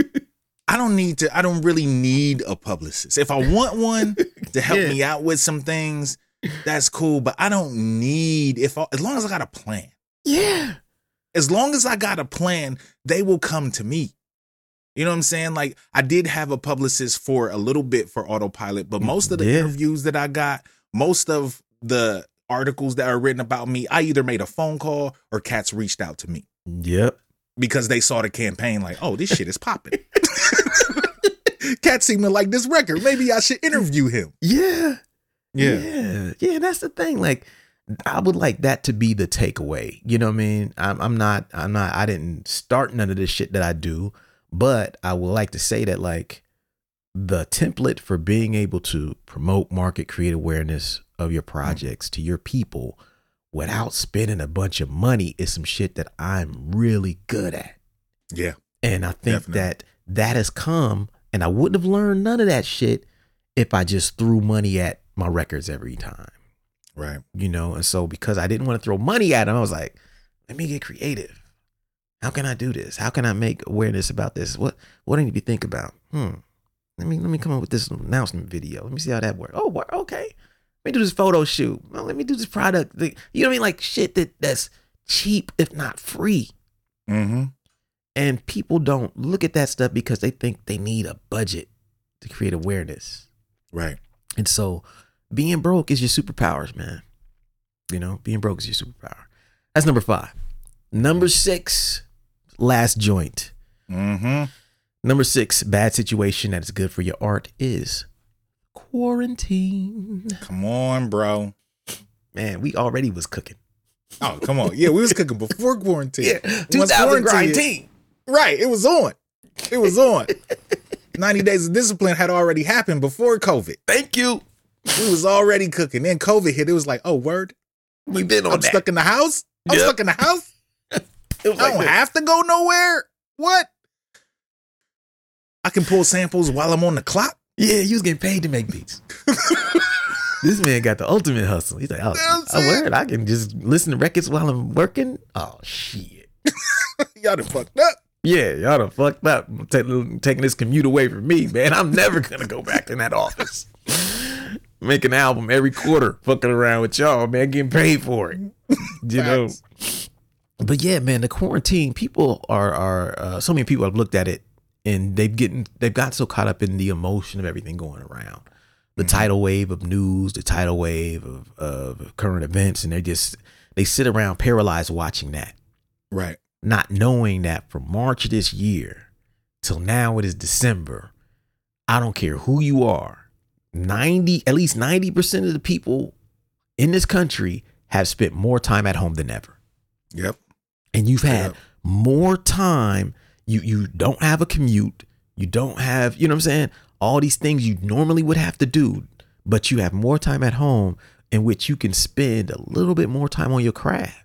I don't need to, I don't really need a publicist. If I want one to help Yeah. me out with some things, that's cool. But I don't need, if I, as long as I got a plan, Yeah. As long as I got a plan, they will come to me. You know what I'm saying? Like I did have a publicist for a little bit for autopilot, but most of the Yeah. interviews that I got, most of the articles that are written about me, I either made a phone call or cats reached out to me. Yep. because they saw the campaign like, oh, this shit is popping. Cat seeming like this record. Maybe I should interview him. Yeah. Yeah. Yeah. Yeah. That's the thing. Like, I would like that to be the takeaway. You know what I mean? I'm, I'm not, I'm not, I didn't start none of this shit that I do, but I would like to say that, like, the template for being able to promote, market, create awareness of your projects to your people without spending a bunch of money is some shit that I'm really good at. Yeah. And I think Definitely. that that has come, and I wouldn't have learned none of that shit if I just threw money at my records every time, Right. you know. And so because I didn't want to throw money at them, I was like, let me get creative. How can I do this? How can I make awareness about this? What what do I need to think about? Hmm. Let me let me come up with this announcement video. Let me see how that works. Oh, okay. Let me do this photo shoot. Well, let me do this product. thing. You know what I mean? Like shit that that's cheap, if not free. Mm-hmm. And people don't look at that stuff because they think they need a budget to create awareness. Right. And so being broke is your superpowers, man. You know, being broke is your superpower. That's number five. Number six, last joint. Mm-hmm. Number six, bad situation that is good for your art is quarantine. Come on, bro. Man, we already was cooking. Oh, come on. Yeah, we was cooking before quarantine. Yeah, Once quarantine- 2019. Right. It was on. It was on. 90 days of discipline had already happened before COVID. Thank you. We was already cooking. Then COVID hit. It was like, oh, word. We've been on I'm that. stuck in the house. I'm Yep. stuck in the house. It was I don't this. have to go nowhere. What? I can pull samples while I'm on the clock. Yeah, you was getting paid to make beats. this man got the ultimate hustle. He's like, oh, I word, I can just listen to records while I'm working. Oh shit. Y'all done fucked up. Yeah, y'all done fucked up. Ta- taking this commute away from me, man. I'm never gonna go back in that office. Make an album every quarter, fucking around with y'all, man, getting paid for it. You know. But yeah, man, the quarantine people are are uh, so many people have looked at it and they've getting they've got so caught up in the emotion of everything going around, the tidal wave of news, the tidal wave of of current events, and they just they sit around paralyzed watching that Right. not knowing that from March this year till now it is December. I don't care who you are. 90 at least 90% of the people in this country have spent more time at home than ever. Yep. And you've had Yep. more time. You you don't have a commute. You don't have, you know what I'm saying? All these things you normally would have to do, but you have more time at home in which you can spend a little bit more time on your craft.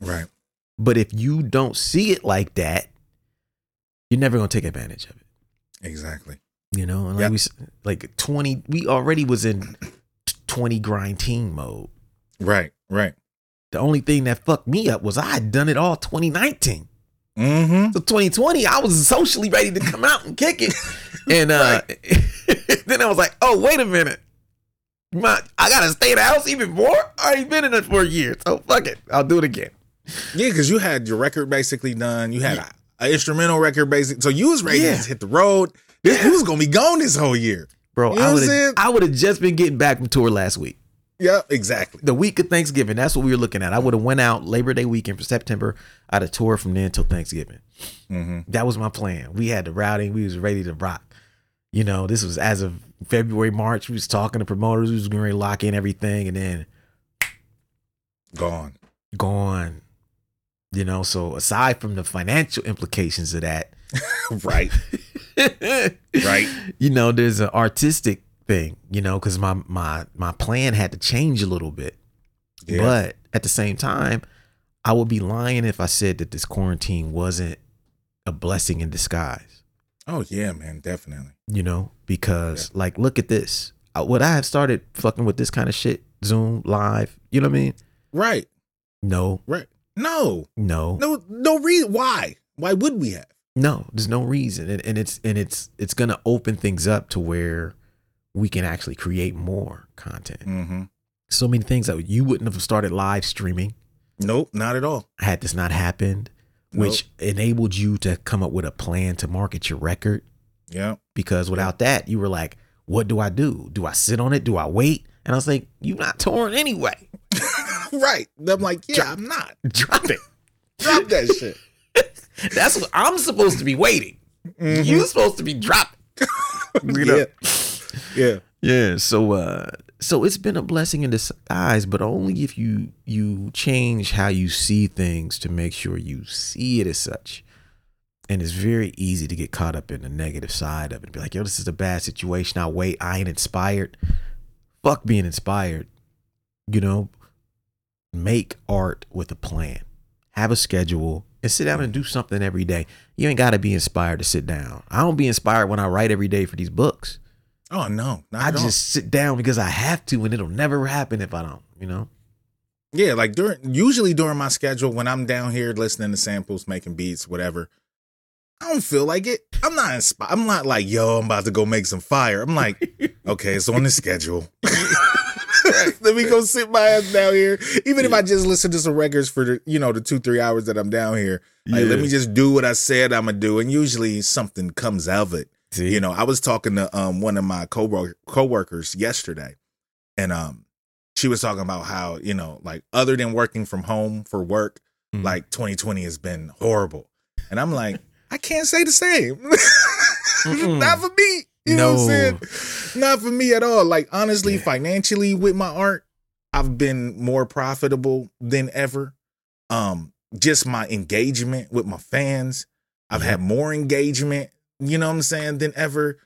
Right. But if you don't see it like that, you're never gonna take advantage of it. Exactly. You know, and like Yep. we like twenty, we already was in twenty grind team mode. Right. Right. The only thing that fucked me up was I had done it all 2019. Mm-hmm. So 2020, I was socially ready to come out and kick it, and uh then I was like, oh wait a minute, my I gotta stay in the house even more. I already been in it for a year, so fuck it, I'll do it again. Yeah, because you had your record basically done. You had an instrumental record basic. So you was ready Yeah. to hit the road. This, was gonna be gone this whole year. Bro, You know I would saying? I would have just been getting back from tour last week. Yeah, exactly. the week of Thanksgiving. That's what we were looking at. I would have went out Labor Day weekend for September. I'd have tour from then till Thanksgiving. Mm-hmm. That was my plan. We had the routing. We was ready to rock. You know, this was as of February, March. We was talking to promoters. We was going to lock in everything, and then Gone. gone. You know, so aside from the financial implications of that, right. Right. You know, there's an artistic thing. You know, because my my my plan had to change a little bit. Yeah. But at the same time, I would be lying if I said that this quarantine wasn't a blessing in disguise, oh yeah, man, definitely. you know? Because, like, look at this. I- Would I have started fucking with this kind of shit, Zoom, live? You know what I mean? Right. No, Right. No. no, No. No reason. Why? Why would we have? No. There's no reason, and, and it's and it's it's gonna open things up to where we can actually create more content. Mm-hmm. So many things that you wouldn't have started live streaming Nope. Not at all. had this not happened, which enabled you to come up with a plan to market your record. Yeah. because without that, you were like, what do I do? Do I sit on it? Do I wait? And I was like, you're not touring anyway. right. I'm like, yeah, I'm not. Drop it. Drop that shit. That's what I'm supposed to be waiting. Mm-hmm. You're supposed to be dropping. Yeah. Yeah. Yeah. So uh so it's been a blessing in disguise, but only if you you change how you see things to make sure you see it as such. And it's very easy to get caught up in the negative side of it. Be like, yo, this is a bad situation. I'll wait. I ain't inspired. Fuck being inspired. You know, make art with a plan. Have a schedule and sit down and do something every day. You ain't got to be inspired to sit down. I don't be inspired when I write every day for these books. Oh no, not I at all. just sit down because I have to, and it'll never happen if I don't. You know. Yeah, like during usually during my schedule when I'm down here listening to samples, making beats, whatever. I don't feel like it. I'm not inspired. I'm not like, yo, I'm about to go make some fire. I'm like, okay, it's on the schedule. Let me go sit my ass down here. Even if I just listen to some records for the, you know, the two, three hours that I'm down here. Like, let me just do what I said I'm gonna do. And usually something comes out of it. See? You know, I was talking to um one of my co coworkers yesterday, and um she was talking about how you know, like other than working from home for work, Mhm. like 2020 has been horrible, and I'm like, I can't say the same. Not for me. You know what I'm saying? Not for me at all. Like honestly, Yeah. financially with my art, I've been more profitable than ever. Um, just my engagement with my fans, I've Yeah. had more engagement, you know what I'm saying, than ever.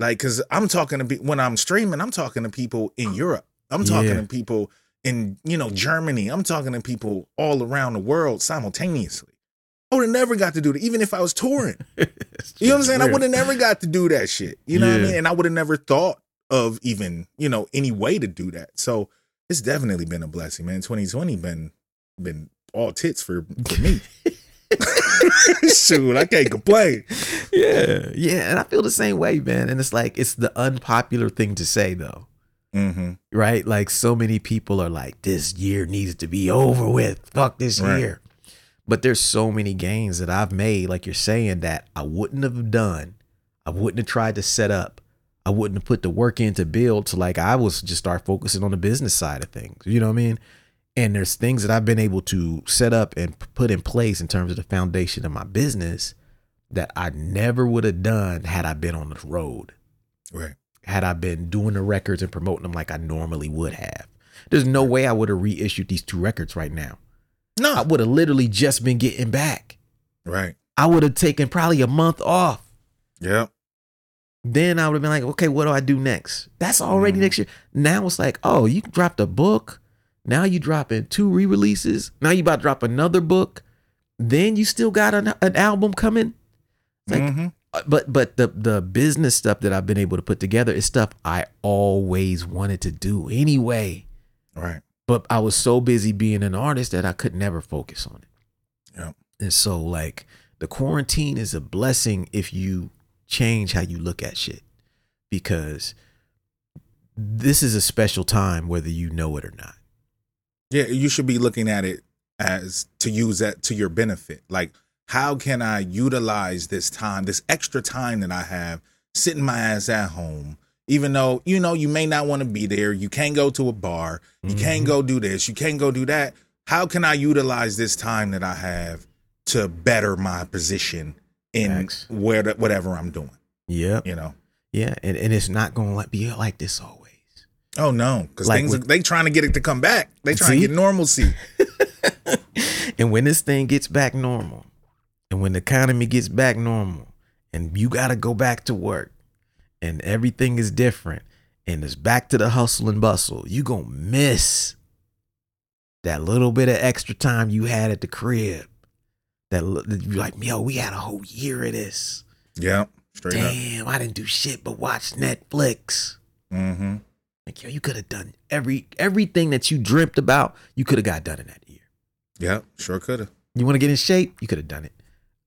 Like, cause I'm talking to people when I'm streaming, I'm talking to people in Europe. I'm talking Yeah. to people in, you know, Germany. I'm talking to people all around the world simultaneously. I would have never got to do that, even if I was touring. You know what I'm saying? I would have never got to do that shit. You know what I mean? And I would have never thought of even, you know, any way to do that. So it's definitely been a blessing, man. 2020 been been all tits for, for me. Shoot, I can't complain. yeah, yeah, and I feel the same way, man. And it's like it's the unpopular thing to say, though, hmm right? Like so many people are like, "This year needs to be over with. Fuck this Right. year." But there's so many gains that I've made, like you're saying, that I wouldn't have done. I wouldn't have tried to set up. I wouldn't have put the work in to build. To like, I was just start focusing on the business side of things. You know what I mean? And there's things that I've been able to set up and put in place in terms of the foundation of my business that I never would have done had I been on the road, Right. had I been doing the records and promoting them like I normally would have. There's no way I would have reissued these two records right now. I would have literally just been getting back. Right. I would have taken probably a month off. Yep. Then I would have been like, okay, what do I do next? That's already Mhm. next year. Now it's like, oh, you dropped a book. Now you dropping two re-releases. Now you about to drop another book. Then you still got an, an album coming. Like, Mhm. Uh, But but the the business stuff that I've been able to put together is stuff I always wanted to do anyway. Right. But I was so busy being an artist that I could never focus on it. Yep. And so like the quarantine is a blessing if you change how you look at shit. Because this is a special time whether you know it or not. Yeah, you should be looking at it as to use that to your benefit. Like, how can I utilize this time, this extra time that I have sitting my ass at home? Even though, you know, you may not want to be there, you can't go to a bar, you can't Mhm. go do this, you can't go do that. How can I utilize this time that I have to better my position in Facts. where whatever I'm doing? Yep. You know? Yeah. And, and it's not gonna like be like this always. Oh no, because Like things with- they trying to get it to come back. They trying See? to get normalcy. and when this thing gets back normal, and when the economy gets back normal, and you got to go back to work, and everything is different, and it's back to the hustle and bustle, you going to miss that little bit of extra time you had at the crib. That you're like, yo, we had a whole year of this. yeah, straight up. Damn, I didn't do shit but watch Netflix. Mm-hmm. Like, yo, you could have done every everything that you dreamt about, you could have got done in that year. Yeah, sure could have. You want to get in shape? You could have done it.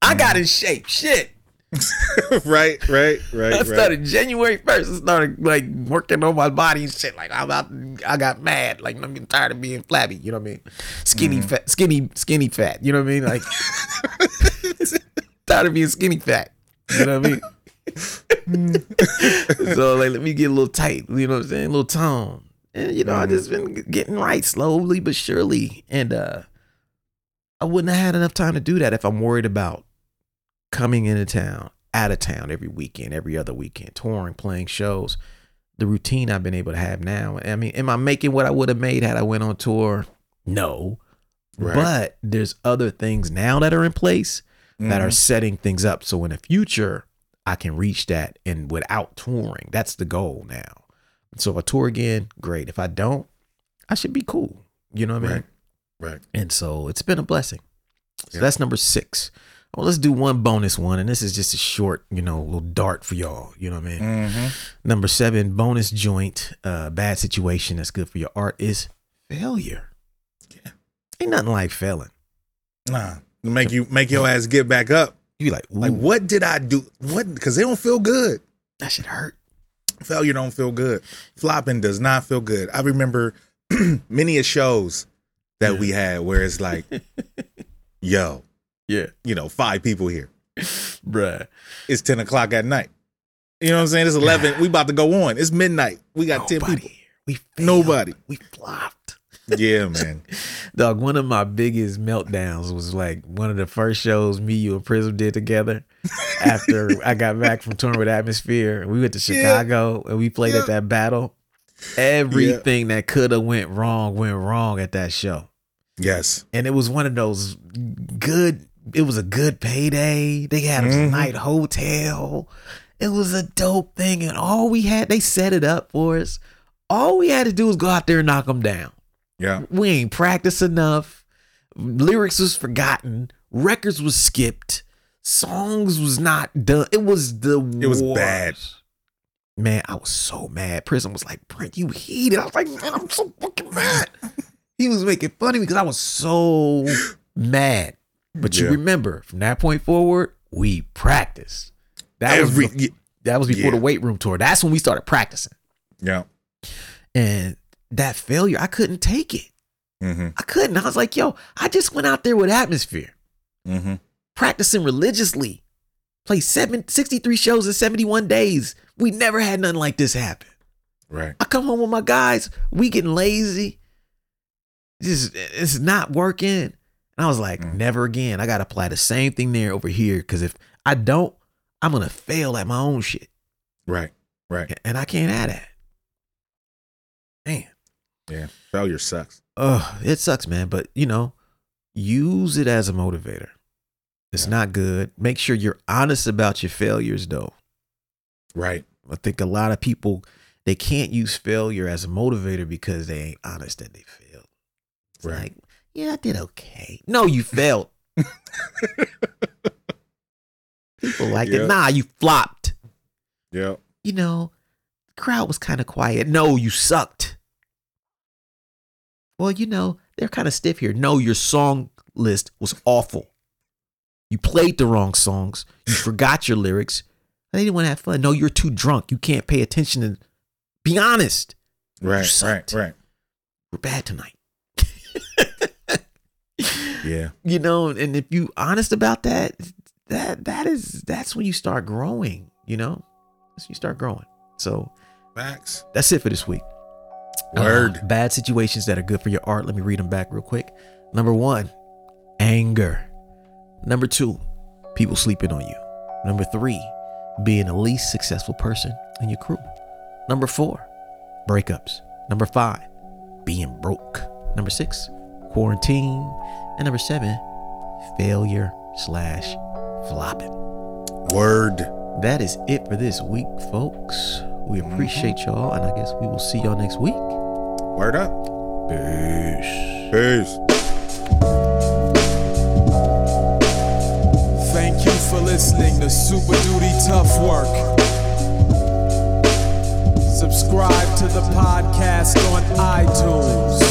I got in shape. Shit. right, right, right, I right. started January 1st. I started like working on my body and shit. Like I'm about, I got mad. Like I'm getting tired of being flabby. You know what I mean? Skinny Mm-hmm. fat, skinny, skinny fat. You know what I mean? Like tired of being skinny fat. You know what I mean? so like, let me get a little tight. You know what I'm saying? A little tone. And you know, I just been getting right slowly but surely. And uh I wouldn't have had enough time to do that if I'm worried about coming into town, out of town every weekend, every other weekend, touring, playing shows, the routine I've been able to have now. I mean, am I making what I would have made had I went on tour? No. Right. But there's other things now that are in place that are Mhm. setting things up. So in the future, I can reach that and without touring. That's the goal now. So if I tour again, great. If I don't, I should be cool. You know what I mean? Right. Right. And so it's been a blessing. So Yeah. that's number six. Well, let's do one bonus one, and this is just a short, you know, little dart for y'all. You know what I mean? Mm-hmm. Number seven, bonus joint, uh, bad situation that's good for your art is failure. Yeah. Ain't nothing like failing. Nah. Make you make your ass get back up. You be like, Like, what did I do? What? Because they don't feel good. that should hurt. Failure don't feel good. Flopping does not feel good. I remember many of shows that we had where it's like, yo, Yeah, you know, five people here. bruh. It's 10 o'clock at night. You know what I'm saying? It's 11. we about to go on. It's midnight. We got 10 people. here. We failed. Nobody. We flopped. Yeah, man. Dog, one of my biggest meltdowns was like one of the first shows me, you, and Prism did together after I got back from touring with Atmosphere. We went to Yeah. Chicago and we played Yeah. at that battle. Everything that could have went wrong went wrong at that show. Yes. And it was one of those good, it was a good payday. They had us a mm-hmm. night hotel. It was a dope thing. And all we had, they set it up for us. All we had to do was go out there and knock them down Yeah. we ain't practiced enough. Lyrics was forgotten. Records was skipped. Songs was not done. It was the It was bad. Man, I was so mad. Prism was like, Brent, you heated. I was like, man, I'm so fucking mad. he was making fun of me because I was so mad. But you remember, from that point forward, we practiced. That Every. was be- that was before yeah. the weight room tour. That's when we started practicing. Yeah. And that failure, I couldn't take it. Mm-hmm. I couldn't. I was like, yo, I just went out there with atmosphere, Mm-hmm. practicing religiously, played seven, 63 shows in 71 days. We never had nothing like this happen. Right. I come home with my guys, we getting lazy. Just it's not working. And I was like, Mm. never again. I gotta apply the same thing there over here. Cause if I don't, I'm gonna fail at my own shit. Right. Right. And I can't add that. Man. Yeah. Failure sucks. Oh, it sucks, man. But you know, use it as a motivator. It's Yeah. not good. Make sure you're honest about your failures, though. Right. I think a lot of people they can't use failure as a motivator because they ain't honest that they failed. It's Right. like, yeah, I did okay. No, you failed. people like Yeah. it. Nah, you flopped. Yeah. You know, the crowd was kind of quiet. No, you sucked. Well, you know, they're kind of stiff here. No, your song list was awful. You played the wrong songs. You forgot your lyrics. They didn't want to have fun. No, you're too drunk. You can't pay attention and be honest. Right. Right. Right. We're bad tonight. Yeah. You know, and if you honest about that, that that is that's when you start growing, you know? That's when you start growing. So Facts. that's it for this week. Word. Uh, bad situations that are good for your art. Let me read them back real quick. Number one, anger. Number two, people sleeping on you. Number three, being the least successful person in your crew. Number four, breakups. Number five, being broke. Number six, quarantine. And number seven, failure slash flopping. Word. That is it for this week, folks. We mm-hmm. appreciate y'all, and I guess we will see y'all next week. Word up. Peace. Peace. Thank you for listening to Super Duty Tough Work. Subscribe to the podcast on iTunes.